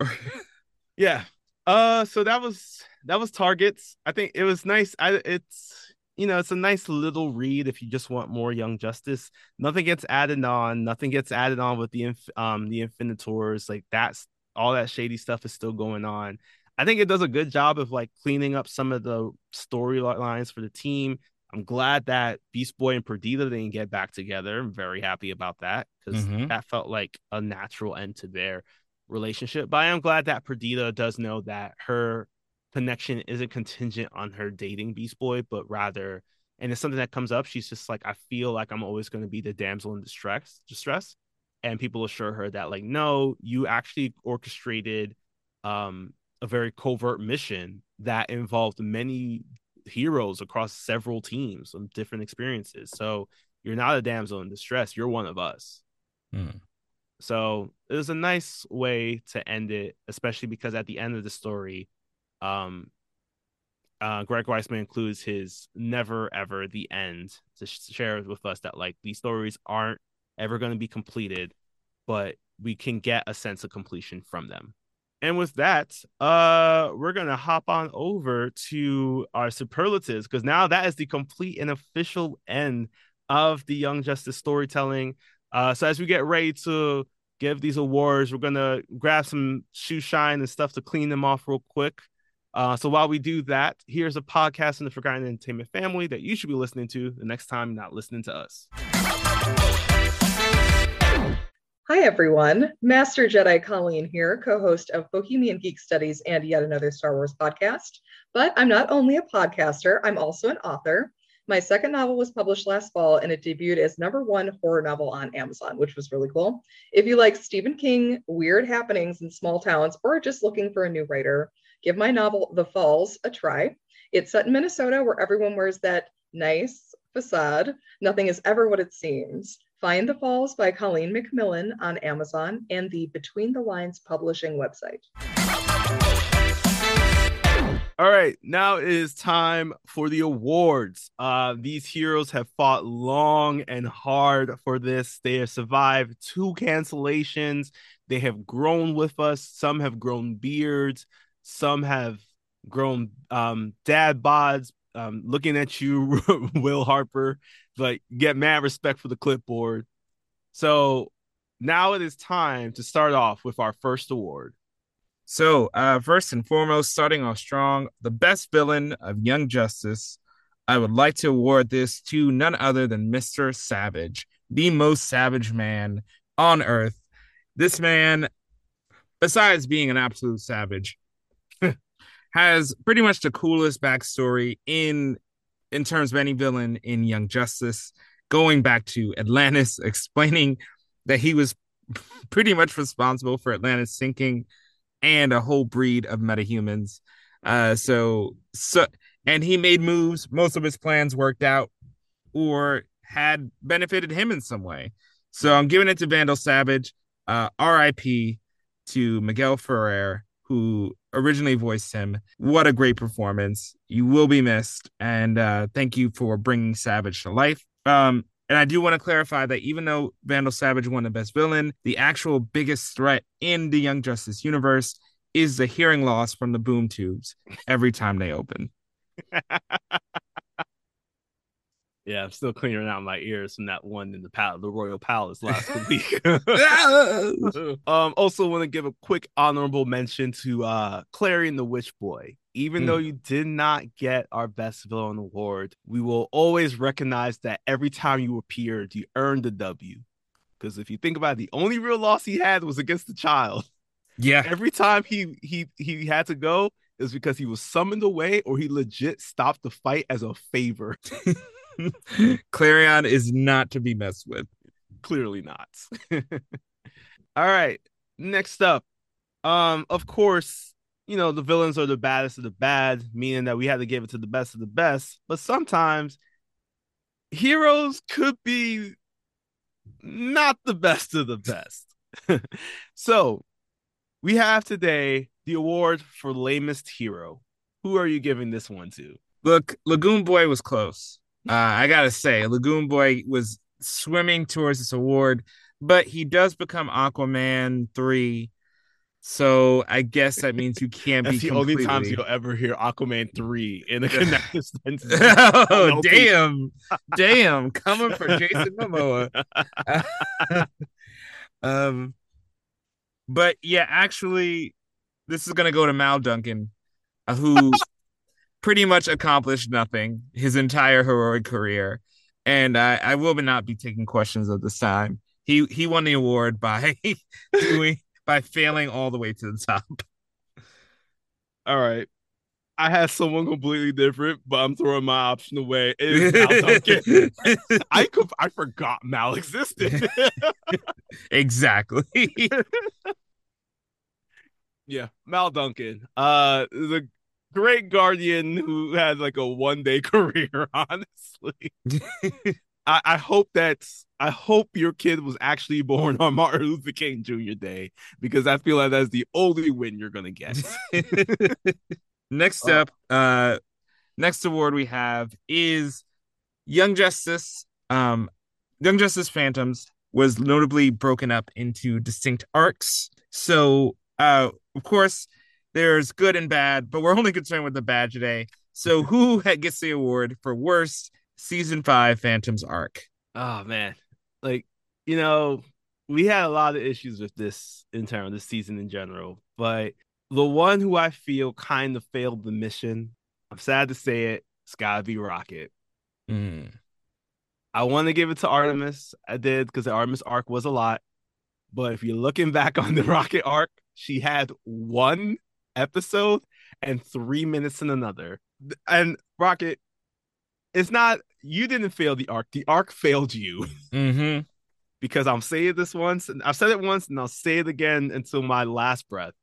Yeah. Uh. So that was that was targets. I think it was nice. I it's you know it's a nice little read if you just want more Young Justice. Nothing gets added on. Nothing gets added on with the inf- um the Infinitors. Like that's all that shady stuff is still going on. I think it does a good job of like cleaning up some of the storylines for the team. I'm glad that Beast Boy and Perdita didn't get back together. I'm very happy about that because mm-hmm. that felt like a natural end to their relationship. But I am glad that Perdita does know that her connection isn't contingent on her dating Beast Boy, but rather, and it's something that comes up. She's just like, I feel like I'm always going to be the damsel in distress, distress, and people assure her that like no you actually orchestrated um a very covert mission that involved many heroes across several teams and different experiences so you're not a damsel in distress you're one of us hmm. So it was a nice way to end it especially because at the end of the story um uh, Greg Weisman includes his never ever the end to share with us that like these stories aren't ever going to be completed, but we can get a sense of completion from them. And with that, uh, we're gonna hop on over to our superlatives because now that is the complete and official end of the Young Justice storytelling. Uh, so as we get ready to give these awards, we're gonna grab some shoe shine and stuff to clean them off real quick. Uh, so while we do that, here's a podcast in the Forgotten Entertainment family that you should be listening to the next time you're not listening to us. Hi, everyone. Master Jedi Colleen here, co host of Bohemian Geek Studies and yet another Star Wars podcast. But I'm not only a podcaster, I'm also an author. My second novel was published last fall and it debuted as number one horror novel on Amazon, which was really cool. If you like Stephen King, weird happenings in small towns, or just looking for a new writer, give my novel The Falls a try. It's set in Minnesota where everyone wears that nice facade. Nothing is ever what it seems. Find the Falls by Colleen McMillan on Amazon and the Between the Lines publishing website. All right, now it is time for the awards. Uh, these heroes have fought long and hard for this. They have survived two cancellations. They have grown with us. Some have grown beards. Some have grown um, dad bods. Um, looking at you, <laughs> Will Harper but get mad respect for the clipboard. So now it is time to start off with our first award. So, uh, first and foremost, starting off strong, the best villain of Young Justice. I would like to award this to none other than Mr. Savage, the most savage man on earth. This man, besides being an absolute savage, <laughs> has pretty much the coolest backstory in in terms of any villain in Young Justice, going back to Atlantis, <laughs> explaining that he was <laughs> pretty much responsible for Atlantis sinking and a whole breed of metahumans. Uh, so so and he made moves. Most of his plans worked out or had benefited him in some way. So I'm giving it to Vandal Savage. Uh, R.I.P. to Miguel Ferrer, who originally voiced him. What a great performance! You will be missed, and uh, thank you for bringing Savage to life. Um, and I do want to clarify that even though Vandal Savage won the best villain, the actual biggest threat in the Young Justice universe is the hearing loss from the boom tubes every time they open. <laughs> Yeah, I'm still clearing out my ears from that one in the pal- the Royal Palace last <laughs> week. <laughs> um, also want to give a quick honorable mention to uh and the Witch Boy. Even mm. though you did not get our best villain award, we will always recognize that every time you appeared, you earned a W. Because if you think about it, the only real loss he had was against the child. Yeah. <laughs> Every time he he he had to go, is because he was summoned away or he legit stopped the fight as a favor. <laughs> Klarion is not to be messed with. Clearly not. <laughs> All right. Next up. Um, of course, you know, the villains are the baddest of the bad, meaning that we had to give it to the best of the best. But sometimes heroes could be not the best of the best. <laughs> so we have today the award for lamest hero. Who are you giving this one to? Look, Lagoon Boy was close. Uh, I gotta say, Lagoon Boy was swimming towards this award, but he does become Aquaman three. So I guess that means you can't That's be. the completely... only times you'll ever hear Aquaman three in a <laughs> connected sentence. <laughs> oh damn, damn, coming for <laughs> Jason Momoa. um, but yeah, actually, this is gonna go to Mal Duncan, who pretty much accomplished nothing his entire heroic career, and I, I will not be taking questions at this time. He he won the award by doing by failing all the way to the top. <laughs> All right. I had someone completely different, but I'm throwing my option away. It is Mal <laughs> Duncan. I could, I forgot Mal existed. <laughs> exactly. yeah, Mal Duncan. Uh, the great guardian who had like a one day career, honestly. I, I, hope that I hope your kid was actually <laughs> born on Martin Luther King Jr. Day because I feel like that's the only win you're gonna get. <laughs> next up, uh next award we have is Young Justice. Um Young Justice Phantoms was notably broken up into distinct arcs. So uh of course there's good and bad, but we're only concerned with the bad today. So <laughs> who gets the award for worst season five Phantoms arc? Oh man, like you know, we had a lot of issues with this in terms this season in general, but the one who I feel kind of failed the mission, I'm sad to say it, it's gotta be Rocket. Mm. I want to give it to Artemis. I did because the Artemis arc was a lot. But if you're looking back <laughs> on the Rocket arc, she had one episode and three minutes in another. And Rocket, it's not you didn't fail the arc. The arc failed you. Mm-hmm. <laughs> because I'm saying this once, and I've said it once, and I'll say it again until my last breath.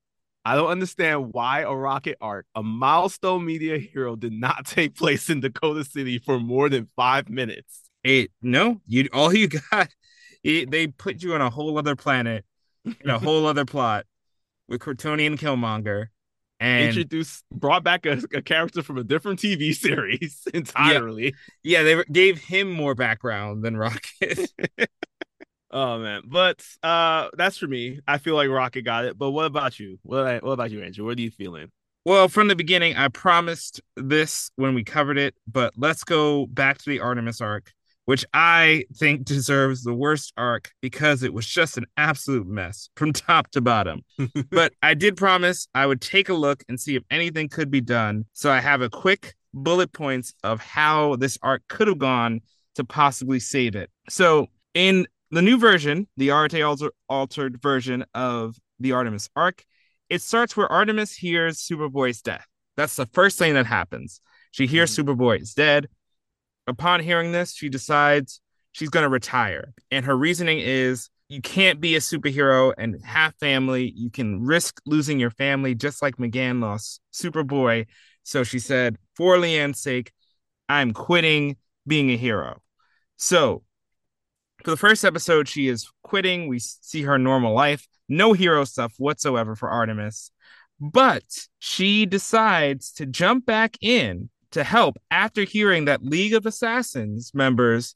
I don't understand why a rocket arc, a milestone media hero, did not <laughs> take place in Dakota City for more than five minutes. It no, you all you <laughs> got. It, they put you on a whole other planet, in a whole other plot with Kryptonian Killmonger, and introduced brought back a, a, character from a different TV <laughs> series entirely. Yeah, yeah they gave him more background than Rocket. <laughs> oh man, but uh, that's for me. I feel like Rocket got it. But what about you? What what about you, Andrew? What are you feeling? Well, from the beginning, I promised this when we covered it, but let's go back to the Artemis arc which I think deserves the worst arc because it was just an absolute mess from <laughs> top to bottom. <laughs> but I did promise I would take a look and see if anything could be done. So I have a quick bullet points of how this arc could have gone to possibly save it. So in the new version, the Arate alter- altered version of the Artemis arc, it starts where Artemis hears Superboy's death. That's the first thing that happens. She hears Mhm. Superboy is dead. Upon hearing this, she decides she's going to retire. And her reasoning is you can't be a superhero and have family. You can risk losing your family just like McGann lost Superboy. So she said, for Lian's sake, I'm quitting being a hero. So for the first episode, she is quitting. We see her normal life, no hero stuff whatsoever for Artemis. But she decides to jump back in to help after hearing that League of Assassins members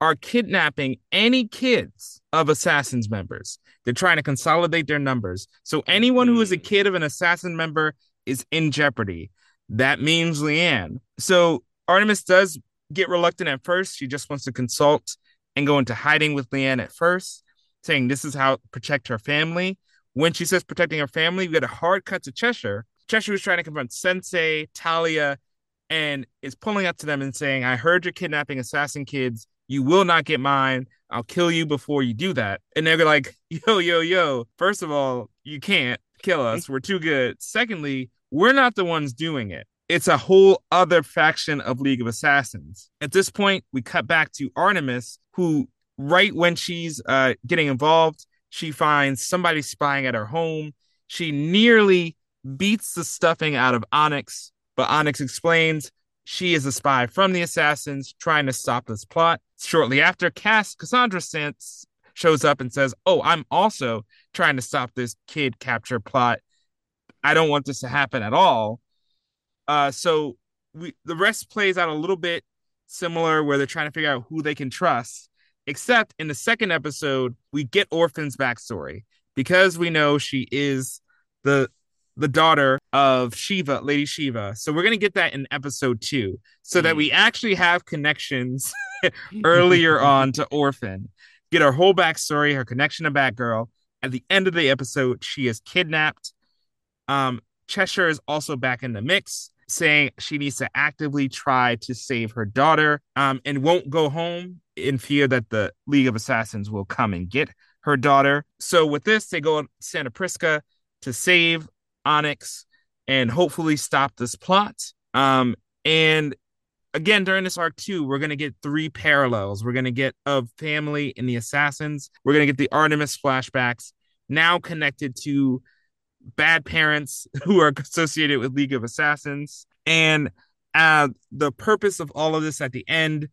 are kidnapping any kids of Assassins members. They're trying to consolidate their numbers. So anyone who is a hmm. kid of an Assassin member is in jeopardy. That means Lian. So Artemis does get reluctant at first. She just wants to consult and go into hiding with Lian at first, saying this is how to protect her family. When she says protecting her family, we get a hard cut to Cheshire. Cheshire was trying to confront Sensei, Talia, and is pulling up to them and saying, I heard you're kidnapping assassin kids. You will not get mine. I'll kill you before you do that. And they're like, <laughs> yo, yo, yo. First of all, you can't kill us. <laughs> We're too good. Secondly, we're not the ones doing it. It's a whole other faction of League of Assassins. At this point, we cut back to Artemis, who, right when she's uh, getting involved, she finds somebody spying at her home. She nearly beats the stuffing out of Onyx, but Onyx explains she is a spy from the Assassins trying to stop this plot. Shortly after, Cass Cassandra Sands shows up and says, Oh, I'm also trying to stop this kid capture plot. I don't want this to happen at all. Uh, so we the rest plays out a little bit similar where they're trying to figure out who they can trust. Except in the second episode, we get Orphan's backstory because we know she is the the daughter of Shiva, Lady Shiva. So we're gonna get that in episode two, so that we actually have connections <laughs> earlier <laughs> on to Orphan. Get her whole backstory, her connection to Batgirl. At the end of the episode, she is kidnapped. Um, Cheshire is also back in the mix, saying she needs to actively try to save her daughter um, and won't go home in fear that the League of Assassins will come and get her daughter. So, with this, they go to Santa Prisca to save Onyx and hopefully stop this plot. Um, and again, during this arc, two, we're to get three parallels. We're to get of family in the Assassins, we're to get the Artemis flashbacks now connected to bad parents <laughs> who are associated with League of Assassins. And uh, the purpose of all of this at the end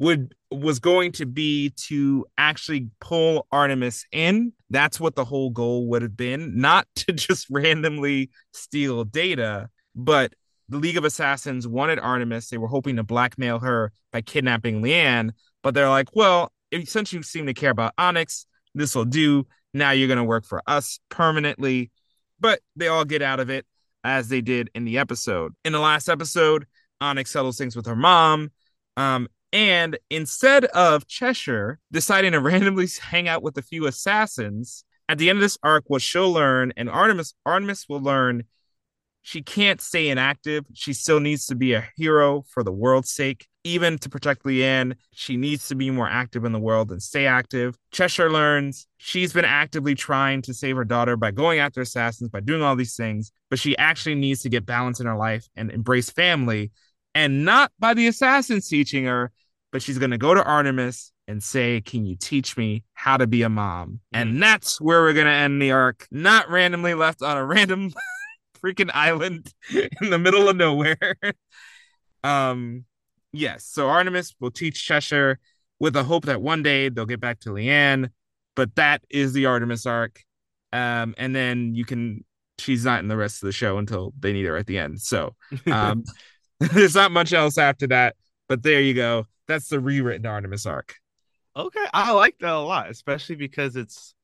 would was going to be to actually pull Artemis in. That's what the whole goal would have been, not <laughs> to just randomly steal data, but the League of Assassins wanted Artemis. They were hoping to blackmail her by kidnapping Lian, but they're like, well, since you seem to care about Onyx, this will do. Now you're going to work for us permanently but they all get out of it as they did in the episode. In the last episode, Onyx settles things with her mom. Um, and instead of Cheshire deciding to randomly hang out with a few assassins, at the end of this arc, what she'll learn, and Artemis Artemis will learn, she can't stay inactive. She still needs to be a hero for the world's sake. Even to protect Lian, she needs to be more active in the world and stay active. Cheshire learns she's been actively trying to save her daughter by going after assassins, by doing all these things, but she actually needs to get balance in her life and embrace family, and not by the assassins teaching her, but she's going to go to Artemis and say, Can you teach me how to be a mom? And that's where we're going to end the arc, not randomly left on a random <laughs> freaking island <laughs> in the middle of nowhere. <laughs> um, yes, so Artemis will teach Cheshire with the hope that one day they'll get back to Lian, but that is the Artemis arc. Um, and then you can she's not in the rest of the show until they need her at the end. So um there's not much else after that, but there you go. That's the rewritten Artemis arc. Okay, I like that a lot, especially because it's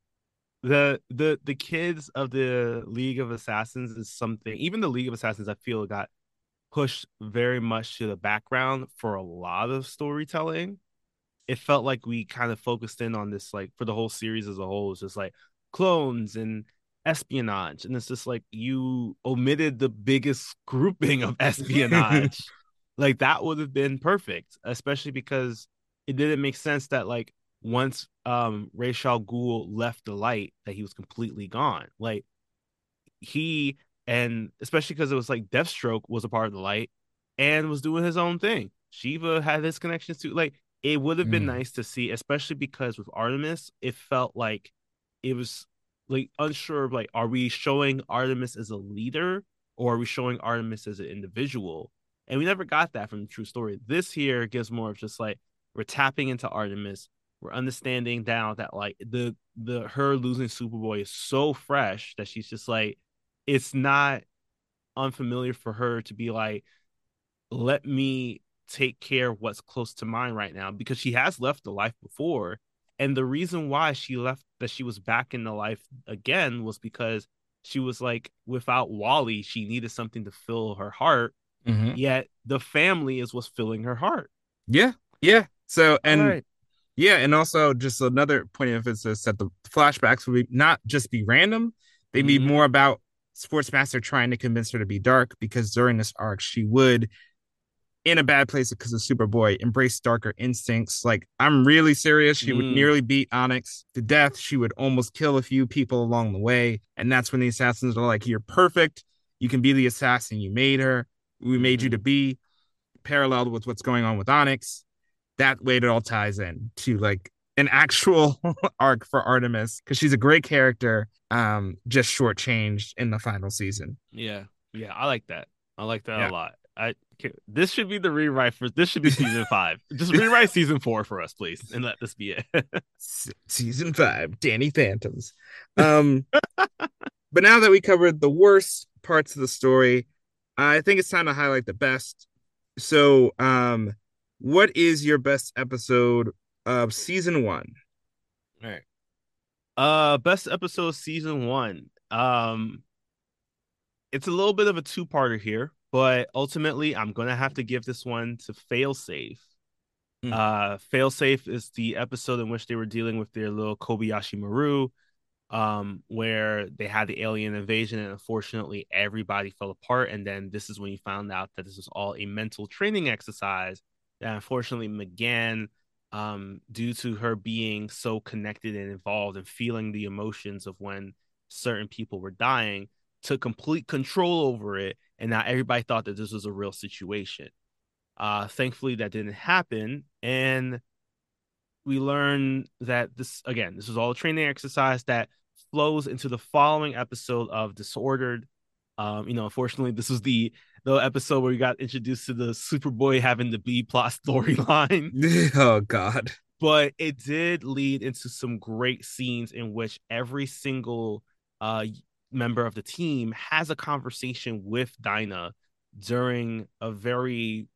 the the the kids of the League of Assassins is something. Even the League of Assassins, I feel got pushed very much to the background for a lot of storytelling. It felt like we kind of focused in on this, like for the whole series as a whole, it's just like clones and espionage, and it's just like you omitted the biggest <laughs> grouping of <laughs> espionage. Like that would have been perfect, especially because it didn't make sense that like once um Ra's al Ghul left the light that he was completely gone. Like he and especially because it was like Deathstroke was a part of the light and was doing his own thing. Shiva had his connections to like it would have been Mm. nice to see, especially because with Artemis, it felt like it was like unsure of like, are we showing Artemis as a leader or are we showing Artemis as an individual? And we never got that from the true story. This here gives more of just like we're tapping into Artemis. We're understanding now that like the the her losing Superboy is so fresh that she's just like it's not unfamiliar for her to be like, let me take care of what's close to mine right now because she has left the life before. And the reason why she left that she was back in the life again was because she was like, without Wally, she needed something to fill her heart. Mhm. Yet the family is what's filling her heart. Yeah, yeah. So and right. yeah, and also just another point of emphasis that the flashbacks would be not just be random; they'd be Mhm. more about Sportsmaster trying to convince her to be dark because during this arc she would, in a bad place because of Superboy, embrace darker instincts. Like I'm really serious. She would Mm. nearly beat Onyx to death. She would almost kill a few people along the way, and that's when the assassins are like, "You're perfect. You can be the assassin you made her. We made you to be." Paralleled with what's going on with Onyx that way it all ties in to like an actual <laughs> arc for Artemis because she's a great character, um, just shortchanged in the final season. Yeah. Yeah. I like that. I like that Yeah. a lot. I this should be the rewrite for this should be season <laughs> five. Just rewrite season four for us, please, and let this be it. <laughs> Season five, Danny Phantoms. Um, but now that we covered the worst parts of the story, I think it's time to highlight the best. So, um, what is your best episode of season one? All right. Uh best episode of season one. Um it's a little bit of a two-parter here, but ultimately I'm gonna have to give this one to Failsafe. Hmm. Uh Failsafe is the episode in which they were dealing with their little Kobayashi Maru, um, where they had the alien invasion, and unfortunately everybody fell apart. And then this is when you found out that this was all a mental training exercise that unfortunately McGann um, due to her being so connected and involved and feeling the emotions of when certain people were dying, took complete control over it. And now everybody thought that this was a real situation. Uh, thankfully, that didn't happen. And we learn that this, again, this is all a training exercise that flows into the following episode of Disordered. Um, you know, unfortunately, this was the the episode where we got introduced to the Superboy having the B plot <laughs> storyline <laughs> oh God. but it did lead into some great scenes in which every single uh member of the team has a conversation with Dinah during a very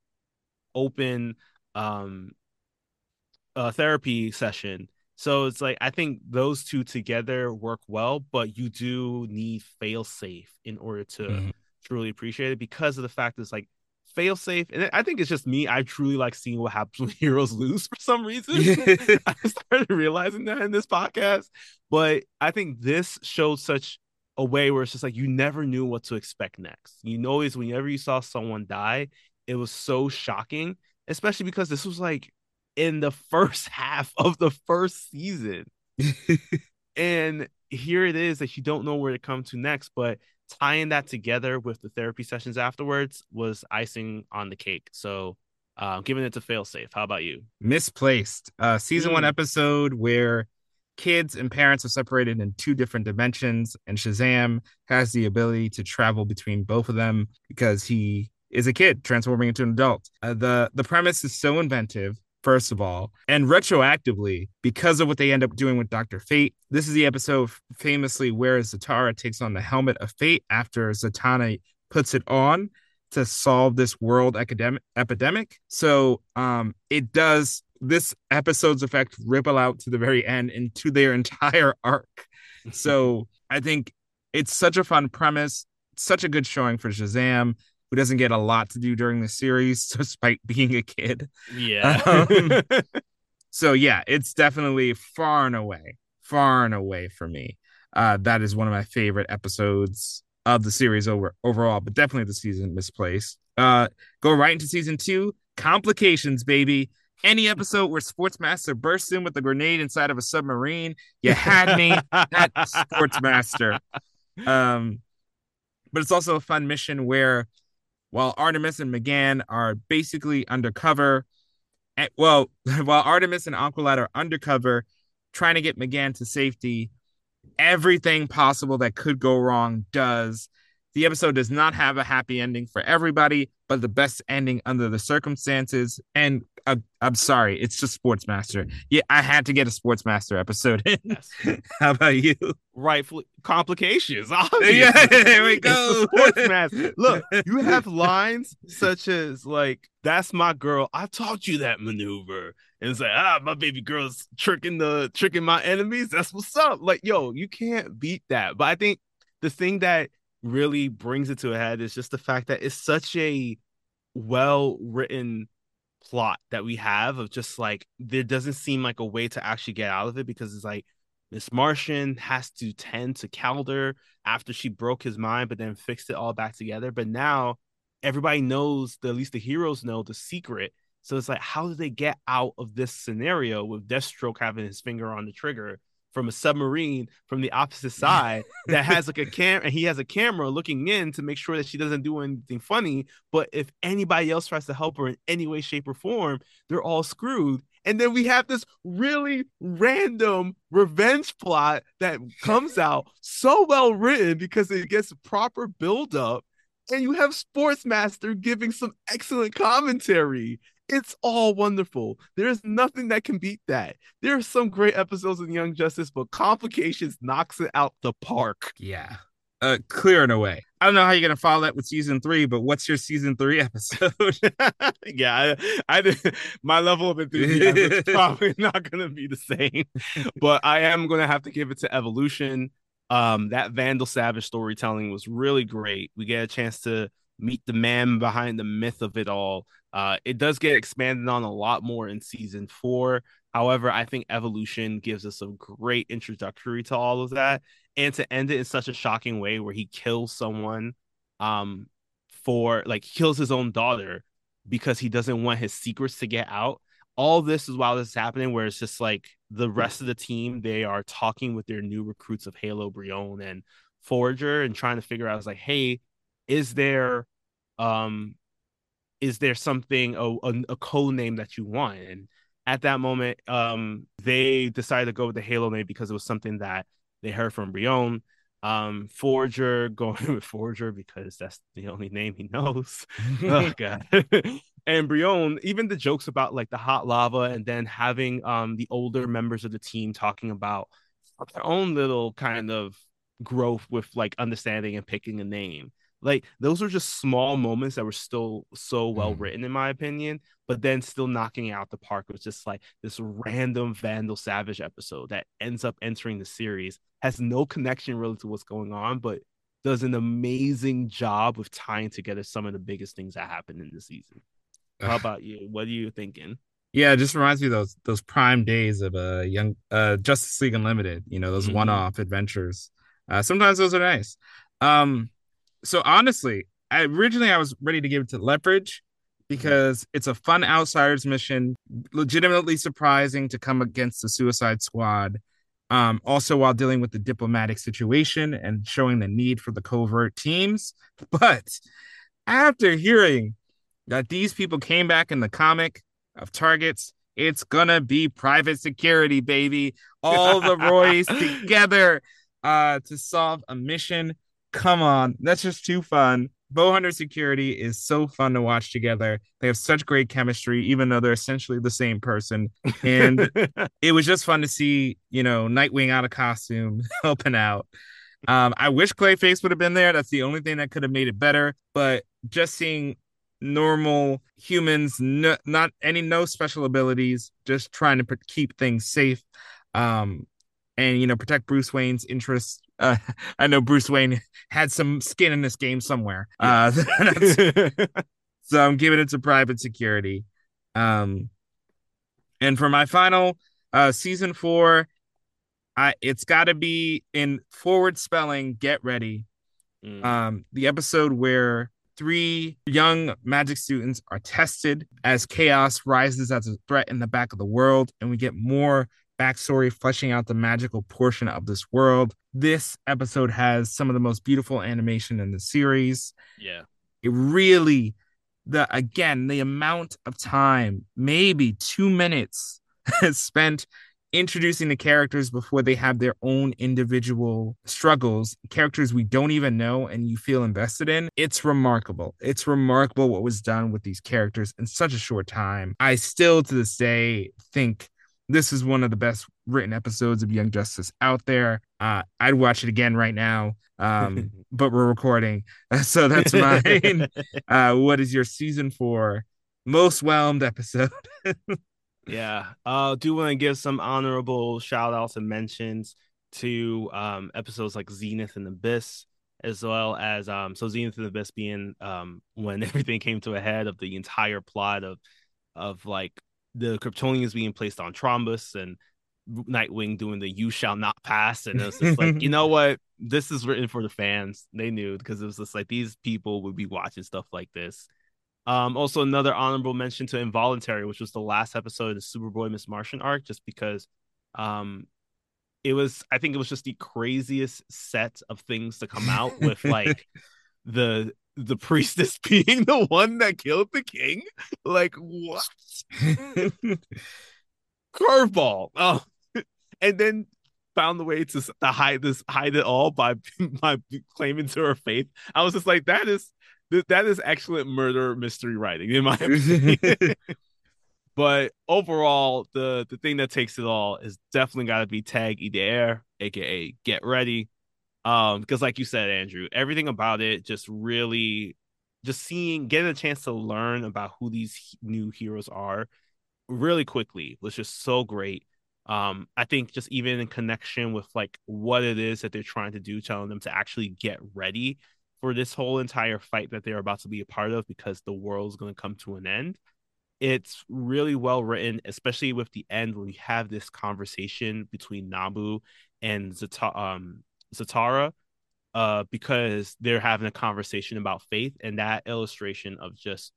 open um uh therapy session. So it's like I think those two together work well, but you do need fail safe in order to Mhm. truly appreciate it because of the fact that it's like fail safe. And I think it's just me. I truly like seeing what happens when <laughs> heroes lose for some reason. <laughs> I started realizing that in this podcast. But I think this showed such a way where it's just like you never knew what to expect next. You know, always whenever you saw someone die, it was so shocking, especially because this was like in the first <laughs> half of the first season. <laughs> and here it is that you don't know where to come to next, but tying that together with the therapy sessions afterwards was icing on the cake. So uh, giving it to fail safe. How about you? Misplaced. Uh season one Mm. episode where kids and parents are separated in two different dimensions, and Shazam has the ability to travel between both of them because he is a kid transforming into an adult. Uh, the the premise is so inventive. First of all, and retroactively, because of what they end up doing with Dr. Fate, this is the episode famously where Zatara takes on the helmet of fate after Zatanna puts it on to solve this world academic epidemic. So um it does this episode's effect ripple out to the very end into their <laughs> entire arc. So I think it's such a fun premise, such a good showing for Shazam, who doesn't get a lot to do during the series, <laughs> despite being a kid. Yeah. <laughs> Um, <laughs> So yeah, it's definitely far and away, far and away for me. Uh, that is one of my favorite episodes of the series over overall, but definitely the season misplaced. Uh, go right into season two, complications, baby. Any episode where Sportsmaster bursts in with a grenade inside of a submarine, you had me at Sportsmaster. Um, but it's also a fun mission where while Artemis and McGann are basically undercover, and, well, <laughs> while Artemis and Aqualad are undercover trying to get McGann to safety, everything possible that could go wrong does. The episode does not have a happy ending for everybody, but the best ending under the circumstances. And uh, I'm sorry, it's just Sportsmaster. Yeah, I had to get a Sportsmaster episode in. Yes. <laughs> How about you? Rightfully, complications. <laughs> Obviously. Yeah, there we go. Sportsmaster. <laughs> Look, you have lines such as like, "That's my girl. I taught you that maneuver." And it's like, ah, my baby girl's tricking the tricking my enemies. That's what's up. Like, yo, you can't beat that. But I think the thing that really brings it to a head is just the fact that it's such a well written plot that we have of just like there doesn't seem like a way to actually get out of it because it's like Miss Martian has to tend to Kaldur after she broke his mind, but then fixed it all back together. But now everybody knows, the, at least the heroes know the secret. So it's like, how do they get out of this scenario with Deathstroke having his finger on the trigger from a submarine from the opposite <laughs> side that has like a camera and he has a camera looking in to make sure that she doesn't do anything funny. But if anybody else tries to help her in any way, shape, or form, they're all screwed. And then we have this really random revenge plot that comes out so well written because it gets proper build up. And you have Sportsmaster giving some excellent commentary. It's all wonderful. There's nothing that can beat that. There are some great episodes in Young Justice, but Complications knocks it out the park. Yeah. Uh, clear and away. I don't know how you're gonna follow that with season three, but what's your season three episode? <laughs> yeah, I, I my level of enthusiasm is <laughs> probably not gonna be the same, but I am gonna have to give it to Evolution. Um, that Vandal Savage storytelling was really great. We get a chance to meet the man behind the myth of it all. Uh, it does get expanded on a lot more in season four. However, I think Evolution gives us a great introductory to all of that, and to end it in such a shocking way where he kills someone, um, for like kills his own daughter because he doesn't want his secrets to get out. All this is while this is happening, where it's just like the rest of the team they are talking with their new recruits of Halo, Brion, and Forager, and trying to figure out, like, hey, is there um is there something a, a, a code name that you want? And at that moment um they decided to go with the halo name because it was something that they heard from Brion um Forager <laughs> going with Forger because that's the only name he knows. <laughs> Oh <laughs> god. And Brion even the jokes about like the hot lava and then having um the older members of the team talking about their own little kind of growth with like understanding and picking a name like those are just small moments that were still so well mm. written, in my opinion, but then still knocking out the park was just like this random Vandal Savage episode that ends up entering the series, has no connection really to what's going on, but does an amazing job with tying together some of the biggest things that happened in the season. How about you? What are you thinking? Yeah, it just reminds me of those those prime days of a uh, young uh Justice League Unlimited, you know, those mm-hmm. one-off adventures. Uh sometimes those are nice. Um so honestly, I, originally I was ready to give it to Leverage because it's a fun outsiders mission, legitimately surprising to come against the Suicide Squad. Um, also, while dealing with the diplomatic situation and showing the need for the covert teams. <laughs> But after hearing that these people came back in the comic of targets, it's gonna be private security, baby. All the Roys <laughs> together uh, to solve a mission come on, that's just too fun. Bowhunter Security is so fun to watch together. They have such great chemistry, even though they're essentially the same person. And <laughs> it was just fun to see, you know, Nightwing out of costume <laughs> helping out. Um, I wish Clayface would have been there. That's the only thing that could have made it better. But just seeing normal humans, no, not any no special abilities, just trying to keep things safe, um, and you know protect Bruce Wayne's interests uh, <laughs> I know Bruce Wayne had some skin in this game somewhere. Uh, <laughs> <laughs> so I'm giving it to private security. Um, and for my final uh, season four, I it's got to be in forward spelling. Get ready. Mm. Um, the episode where three young magic students are tested as chaos rises as a threat in the back of the world, and we get more backstory, fleshing out the magical portion of this world. This episode has some of the most beautiful animation in the series. Yeah. It really, the again, the amount of time, maybe two minutes <laughs> spent introducing the characters before they have their own individual struggles, characters we don't even know and you feel invested in. It's remarkable. It's remarkable what was done with these characters in such a short time. I still to this day think this is one of the best written episodes of Young Justice out there. Uh, I'd watch it again right now, um, <laughs> but we're recording, <laughs> so that's mine. <laughs> uh, what is your season four most whelmed episode? yeah, uh, do want to give some honorable shout outs and mentions to um, episodes like Zenith and Abyss, as well as um, so Zenith and Abyss being um, when everything came to a head of the entire plot of of like the Kryptonians being placed on Trombus and Nightwing doing the "You shall not pass," and it's just like, you <laughs> know what, this is written for the fans. They knew because it was just like these people would be watching stuff like this. Um, also another honorable mention to Involuntary, which was the last episode of the Superboy Miss Martian arc, just because um it was I think it was just the craziest set of things to come out with <laughs> like the the priestess <laughs> being the one that killed the king. Like what? <laughs> Curveball. Oh, and then found the way to, to hide this, hide it all by <laughs> by claiming to her faith. I was just like, that is that is excellent murder mystery writing in my opinion. but overall, the the thing that takes it all is definitely got to be Tag Air, aka Get Ready um because like you said andrew everything about it just really just seeing getting a chance to learn about who these new heroes are really quickly was just so great. Um i think just even in connection with like what it is that they're trying to do telling them to actually get ready for this whole entire fight that they're about to be a part of because the world's going to come to an end it's really well written especially with the end when we have this conversation between nabu and Zata- um Zatara uh, because they're having a conversation about faith, and that illustration of just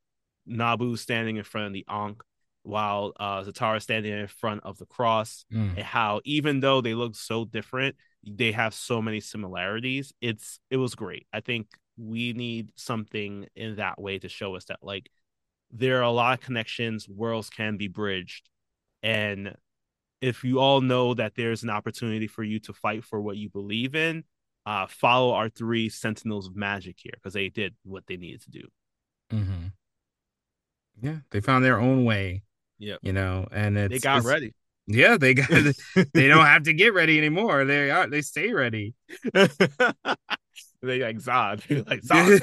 Nabu standing in front of the Ankh while uh, Zatara standing in front of the cross, mm. and how even though they look so different, they have so many similarities. It's it was great. I think we need something in that way to show us that like there are a lot of connections, worlds can be bridged, and if you all know that there's an opportunity for you to fight for what you believe in, uh, follow our three sentinels of magic here because they did what they needed to do. Mm-hmm. Yeah, they found their own way. Yeah, you know, and they got ready. Yeah, they got. <laughs> they don't have to get ready anymore. They are. They stay ready. <laughs> they like Zod. <laughs> like Zod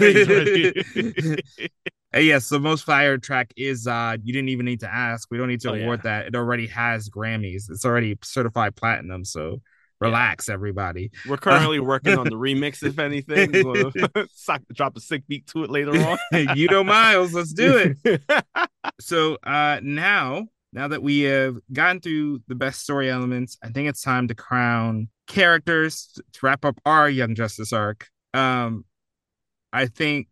yes, the most fire track is uh you didn't even need to ask. We don't need to oh, award yeah. that. It already has Grammys. It's already certified platinum, so relax yeah. everybody. We're currently working on the <laughs> remix if anything. We'll <laughs> drop a sick beat to it later on. <laughs> you know Miles, let's do it. so uh now now that we have gotten through the best story elements, I think it's time to crown characters to wrap up our Young Justice arc. Um I think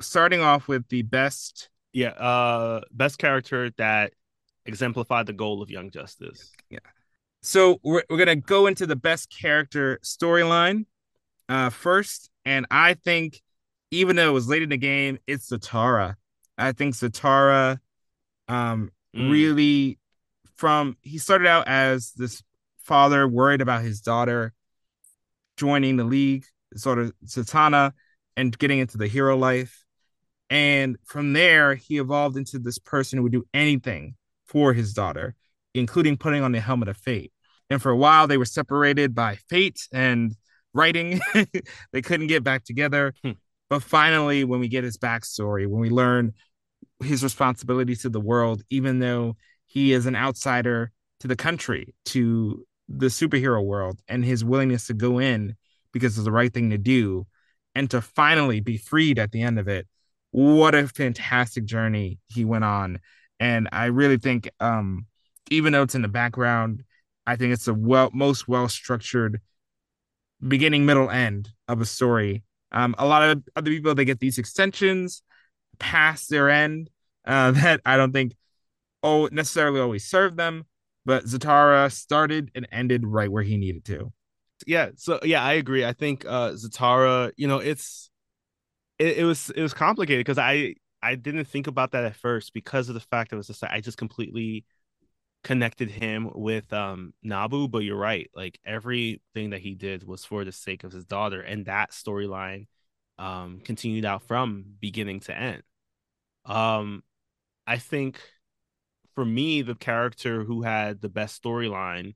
starting off with the best yeah uh best character that exemplified the goal of young justice. Yeah. So we're, we're gonna go into the best character storyline uh first and i think even though it was late in the game it's zatara. I think zatara um mm. really from he started out as this father worried about his daughter joining the league sort of Zatanna and getting into the hero life and from there, he evolved into this person who would do anything for his daughter, including putting on the helmet of fate. And for a while, they were separated by fate and writing. <laughs> they couldn't get back together. Hmm. But finally, when we get his backstory, when we learn his responsibility to the world, even though he is an outsider to the country, to the superhero world, and his willingness to go in because it's the right thing to do, and to finally be freed at the end of it, what a fantastic journey he went on. And I really think, um, even though it's in the background, I think it's the well most well structured beginning, middle, end of a story. Um, a lot of other people they get these extensions past their end uh, <laughs> that I don't think oh necessarily always serve them, but Zatara started and ended right where he needed to. Yeah, so yeah, I agree. I think uh Zatara, you know, it's it, it was it was complicated because I I didn't think about that at first because of the fact that it was just I just completely connected him with um Nabu, but you're right. Like everything that he did was for the sake of his daughter, and that storyline um continued out from beginning to end. Um I think for me, the character who had the best storyline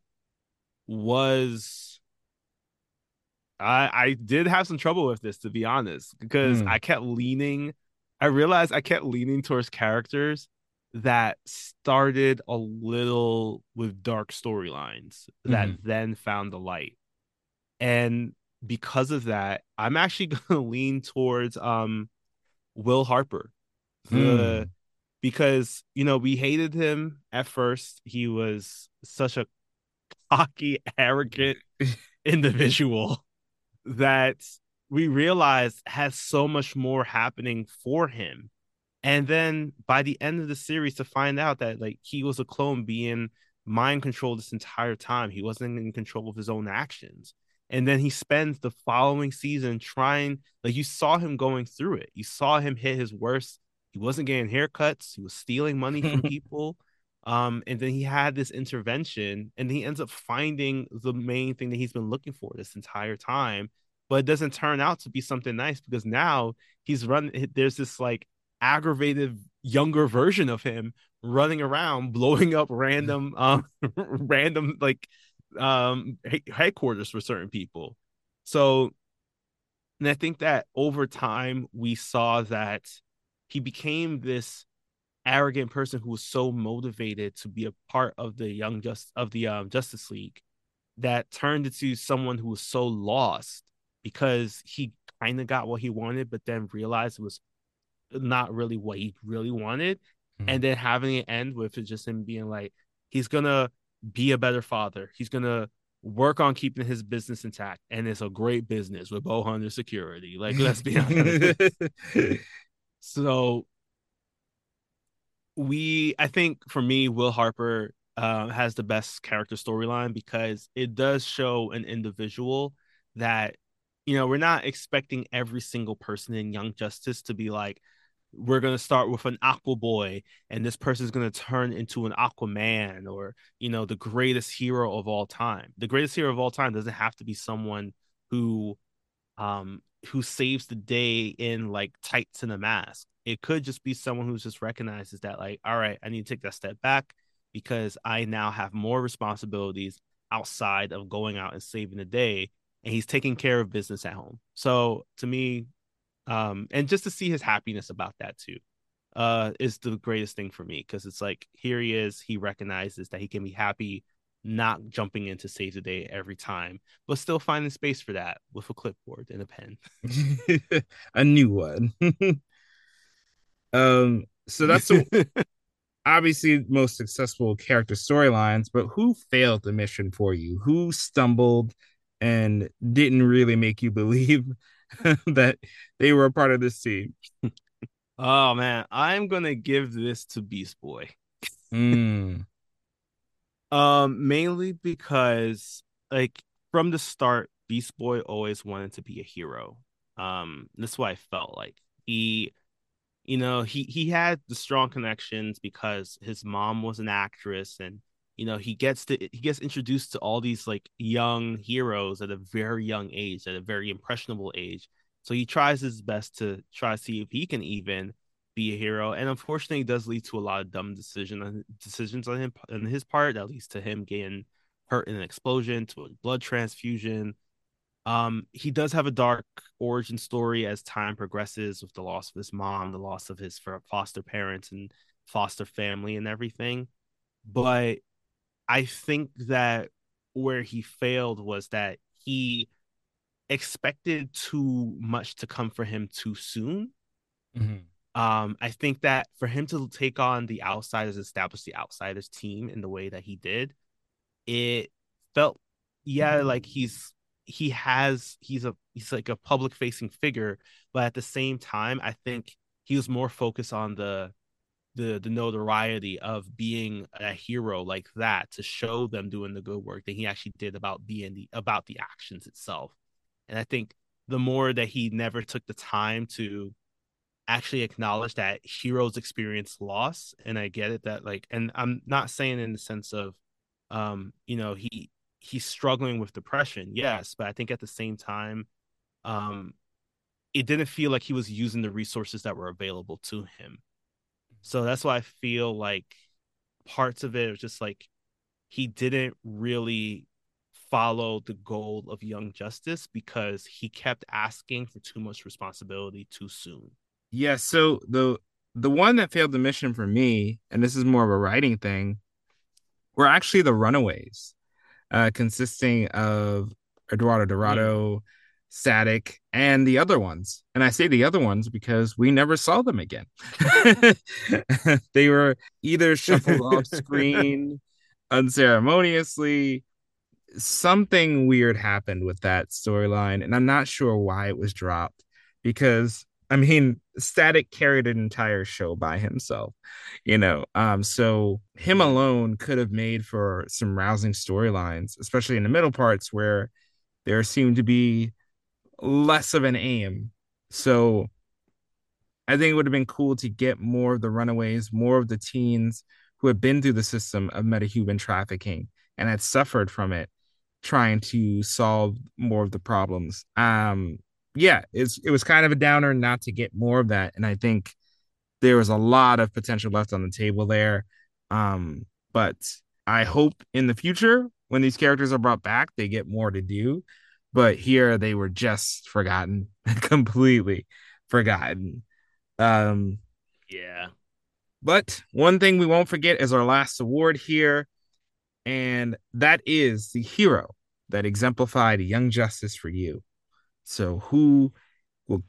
was I I did have some trouble with this to be honest because mm. I kept leaning I realized I kept leaning towards characters that started a little with dark storylines that mm-hmm. then found the light. And because of that, I'm actually <laughs> going to lean towards um Will Harper. The mm. because you know, we hated him at first. He was such a cocky, arrogant <laughs> individual that we realized has so much more happening for him. And then by the end of the series to find out that like he was a clone being mind controlled this entire time. He wasn't in control of his own actions. And then he spends the following season trying like you saw him going through it. You saw him hit his worst. He wasn't getting haircuts. He was stealing money from <laughs> people um and then he had this intervention and he ends up finding the main thing that he's been looking for this entire time but it doesn't turn out to be something nice because now he's running there's this like aggravated younger version of him running around blowing up <laughs> random um <laughs> random like um headquarters for certain people. So and i think that over time we saw that he became this arrogant person who was so motivated to be a part of the young just of the um, justice league that turned into someone who was so lost because he kind of got what he wanted but then realized it was not really what he really wanted. Mm-hmm. And then having it end with just him being like, he's gonna be a better father. He's gonna work on keeping his business intact. And it's a great business with Bowhunter Security. Like, let's be <laughs> honest. <laughs> so we I think for me, Will Harper uh, has the best character storyline because it does show an individual that you know we're not expecting every single person in Young Justice to be like we're going to start with an aqua boy and this person is going to turn into an aquaman or you know the greatest hero of all time. The greatest hero of all time doesn't have to be someone who um who saves the day in like tights and a mask. It could just be someone who just recognizes that like all right i need to take that step back because i now have more responsibilities outside of going out and saving the day and he's taking care of business at home. So to me um and just to see his happiness about that too uh is the greatest thing for me because it's like here he is he recognizes that he can be happy not jumping in to save the day every time but still finding space for that with a clipboard and a pen <laughs> a new one <laughs> um so that's the <laughs> obviously most successful character storylines but who failed the mission for you who stumbled and didn't really make you believe that they were a part of this team. Oh man, I'm gonna give this to Beast Boy. mm. Um, mainly because like from the start, Beast Boy always wanted to be a hero. Um, that's why I felt like he, you know, he he had the strong connections because his mom was an actress and you know he gets to he gets introduced to all these like young heroes at a very young age at a very impressionable age so he tries his best to try to see if he can even be a hero and unfortunately it does lead to a lot of dumb decision decisions on him on his part that leads to him getting hurt in an explosion to a blood transfusion um he does have a dark origin story as time progresses with the loss of his mom the loss of his foster parents and foster family and everything but I think that where he failed was that he expected too much to come for him too soon. Mm-hmm. Um, I think that for him to take on the outsiders, establish the outsiders team in the way that he did, it felt yeah, like he's he has he's a he's like a public facing figure, but at the same time, I think he was more focused on the the the notoriety of being a hero like that to show them doing the good work that he actually did about being the about the actions itself. And I think the more that he never took the time to actually acknowledge that heroes experience loss and i get it that like and i'm not saying in the sense of um you know he he's struggling with depression yes but i think at the same time um it didn't feel like he was using the resources that were available to him. So that's why i feel like parts of it was just like he didn't really follow the goal of young justice because he kept asking for too much responsibility too soon yeah, so the the one that failed the mission for me, and this is more of a writing thing, were actually the Runaways, uh, consisting of Eduardo Dorado, Static, and the other ones. And I say the other ones because we never saw them again. <laughs> they were either shuffled off screen <laughs> unceremoniously. Something weird happened with that storyline, and I'm not sure why it was dropped because I mean, Static carried an entire show by himself, you know. Um, so him alone could have made for some rousing storylines, especially in the middle parts where there seemed to be less of an aim. So I think it would have been cool to get more of the runaways, more of the teens who had been through the system of metahuman trafficking and had suffered from it, trying to solve more of the problems. Um, yeah, it's it was kind of a downer not to get more of that, and I think there was a lot of potential left on the table there. Um, but I hope in the future when these characters are brought back, they get more to do. But here they were just forgotten, <laughs> completely forgotten. Um, yeah. But one thing we won't forget is our last award here, and that is the hero that exemplified young justice for you. So, who will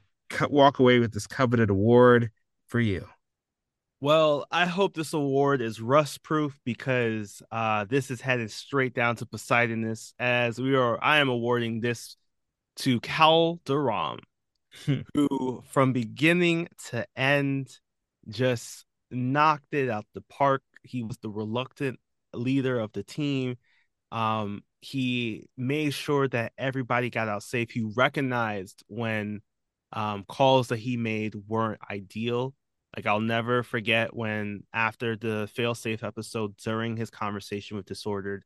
walk away with this coveted award for you? Well, I hope this award is rust proof because uh, this is headed straight down to Poseidonis as we are. I am awarding this to Kaldur'ahm, <laughs> who from beginning to end just knocked it out the park. He was the reluctant leader of the team. Um, he made sure that everybody got out safe. He recognized when um, calls that he made weren't ideal. Like I'll never forget when after the failsafe episode during his conversation with Disordered,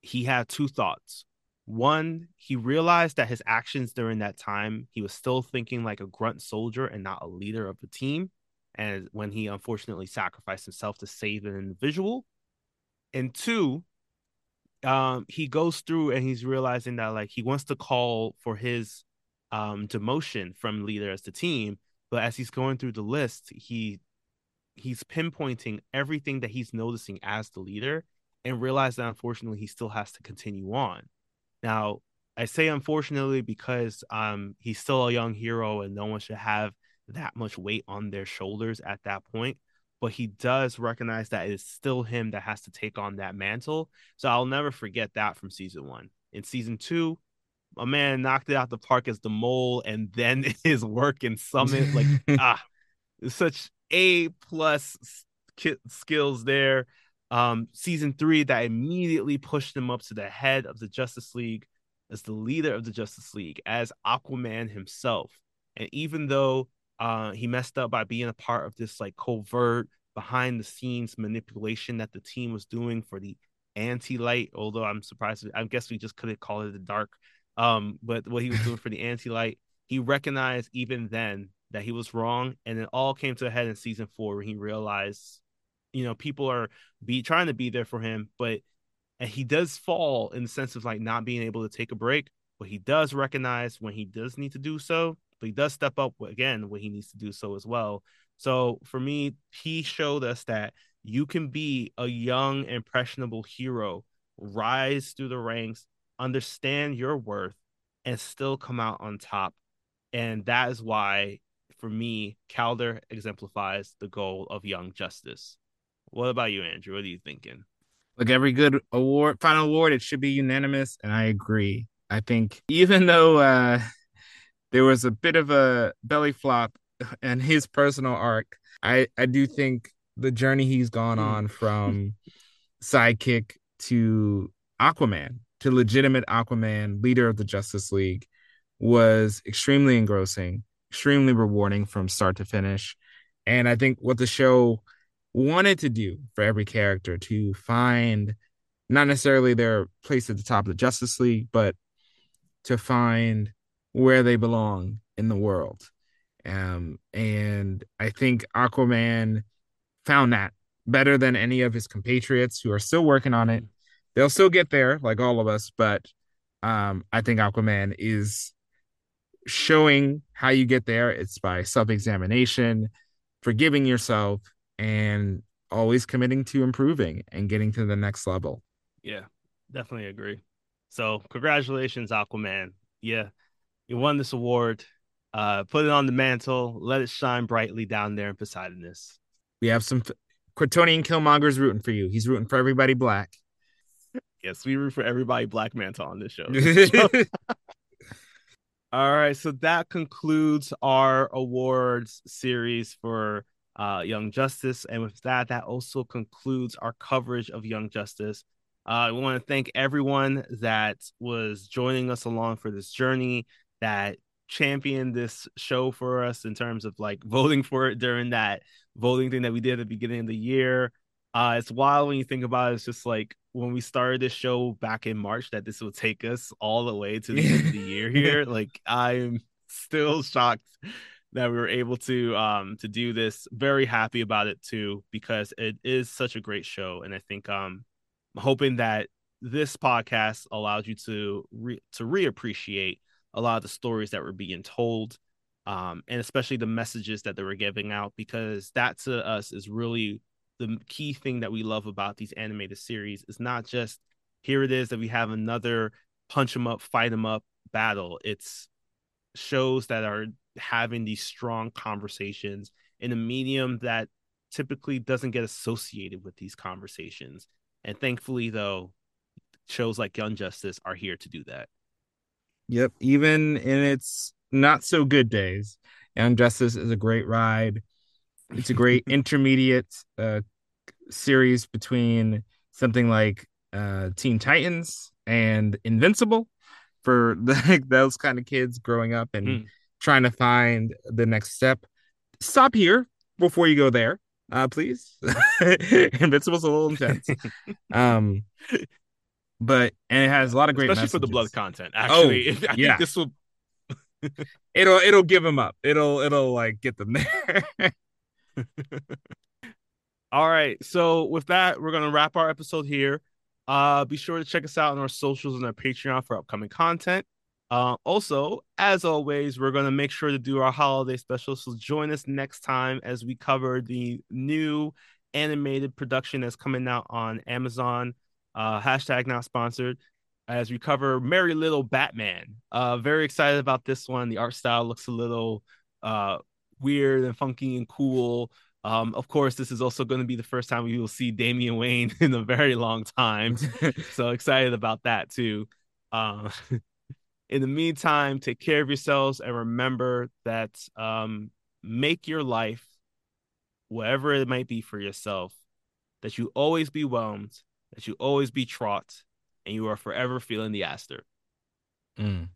he had two thoughts. One, he realized that his actions during that time, he was still thinking like a grunt soldier and not a leader of the team. And when he unfortunately sacrificed himself to save an individual. And two, um he goes through and he's realizing that like he wants to call for his um demotion from leader as the team but as he's going through the list he he's pinpointing everything that he's noticing as the leader and realize that unfortunately he still has to continue on. Now i say unfortunately because um he's still a young hero and no one should have that much weight on their shoulders at that point but he does recognize that it's still him that has to take on that mantle. So I'll never forget that from season one. In season two, a man knocked it out the park as the mole, and then <laughs> his work in Summit, like <laughs> ah, such a plus skills there. Um, season three that immediately pushed him up to the head of the Justice League as the leader of the Justice League, as Aquaman himself. And even though uh, he messed up by being a part of this like covert behind the scenes manipulation that the team was doing for the anti-light. Although I'm surprised, I guess we just couldn't call it the dark. Um, but what he was doing <laughs> for the anti-light, he recognized even then that he was wrong, and it all came to a head in season four when he realized, you know, people are be trying to be there for him, but and he does fall in the sense of like not being able to take a break, but he does recognize when he does need to do so but he does step up again when he needs to do so as well. So for me, he showed us that you can be a young, impressionable hero, rise through the ranks, understand your worth, and still come out on top. And that is why, for me, Kaldur exemplifies the goal of young justice. What about you, Andrew? What are you thinking? Like every good award, final award, it should be unanimous, and I agree. I think even though uh, there was a bit of a belly flop <laughs> and his personal arc. I I do think the journey he's gone Mm. on from <laughs> sidekick to Aquaman to legitimate Aquaman, leader of the Justice League, was extremely engrossing, extremely rewarding from start to finish. And I think what the show wanted to do for every character to find not necessarily their place at the top of the Justice League, but to find where they belong in the world. Um, and I think Aquaman found that better than any of his compatriots who are still working on it. They'll still get there, like all of us, but um, I think Aquaman is showing how you get there. It's by self examination, forgiving yourself, and always committing to improving and getting to the next level. Yeah, definitely agree. So, congratulations, Aquaman. Yeah, you won this award. Uh, put it on the mantle. Let it shine brightly down there in Poseidonis. We have some Kryptonian Killmonger's rooting for you. He's rooting for everybody black. Yes, we root for everybody Black Manta on this show. <laughs> <laughs> All right, so that concludes our awards series for uh, Young Justice, and with that, that also concludes our coverage of Young Justice. Uh, I want to thank everyone that was joining us along for this journey, that championed this show for us in terms of like voting for it during that voting thing that we did at the beginning of the year. Uh, it's wild when you think about it. It's just like when we started this show back in March that this will take us all the way to the end of the year <laughs> here. Like I'm still shocked that we were able to um to do this. Very happy about it too because it is such a great show, and I think um I'm hoping that this podcast allows you to re- to reappreciate a lot of the stories that were being told um and especially the messages that they were giving out because that to us is really the key thing that we love about these animated series is not just here it is that we have another punch them up fight them up battle. It's shows that are having these strong conversations in a medium that typically doesn't get associated with these conversations. And thankfully though shows like Young Justice are here to do that Yep. Even in its not so good days, Young Justice is a great ride. It's a great <laughs> intermediate uh, series between something like uh, Teen Titans and Invincible for <laughs> the, those kind of kids growing up and Mm. trying to find the next step. Stop here before you go there, uh, please. <laughs> Invincible's a little intense. Um, but and it has a lot of great especially for the blood content actually <laughs> I think yeah. this will <laughs> it'll it'll give them up. It'll it'll like get them there. <laughs> All right. So with that, we're gonna wrap our episode here. Uh, be sure to check us out on our socials and our Patreon for upcoming content. Uh, also, as always, we're gonna make sure to do our holiday special. So join us next time as we cover the new animated production that's coming out on Amazon. Uh, hashtag not sponsored. As we cover Merry Little Batman. Uh, very excited about this one. The art style looks a little uh weird and funky and cool. Um, of course, this is also going to be the first time we will see Damian Wayne <laughs> in a very long time. <laughs> so excited about that too. Uh, <laughs> in the meantime, take care of yourselves and remember that um, make your life, whatever it might be for yourself, that you always be whelmed, that you always be traught, and you are forever feeling the aster. Mm.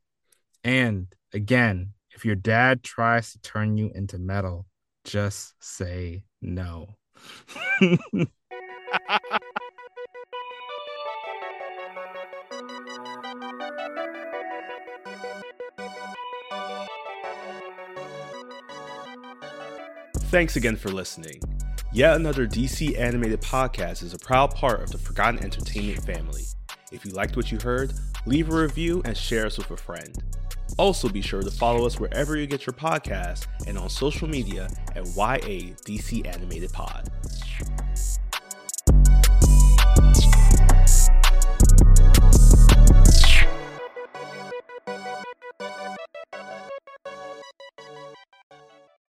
And again, if your dad tries to turn you into metal, just say no. Thanks again for listening. Yet another DC animated podcast is a proud part of the Forgotten Entertainment family. If you liked what you heard, leave a review and share us with a friend. Also, be sure to follow us wherever you get your podcasts and on social media at YA DC Animated Pod.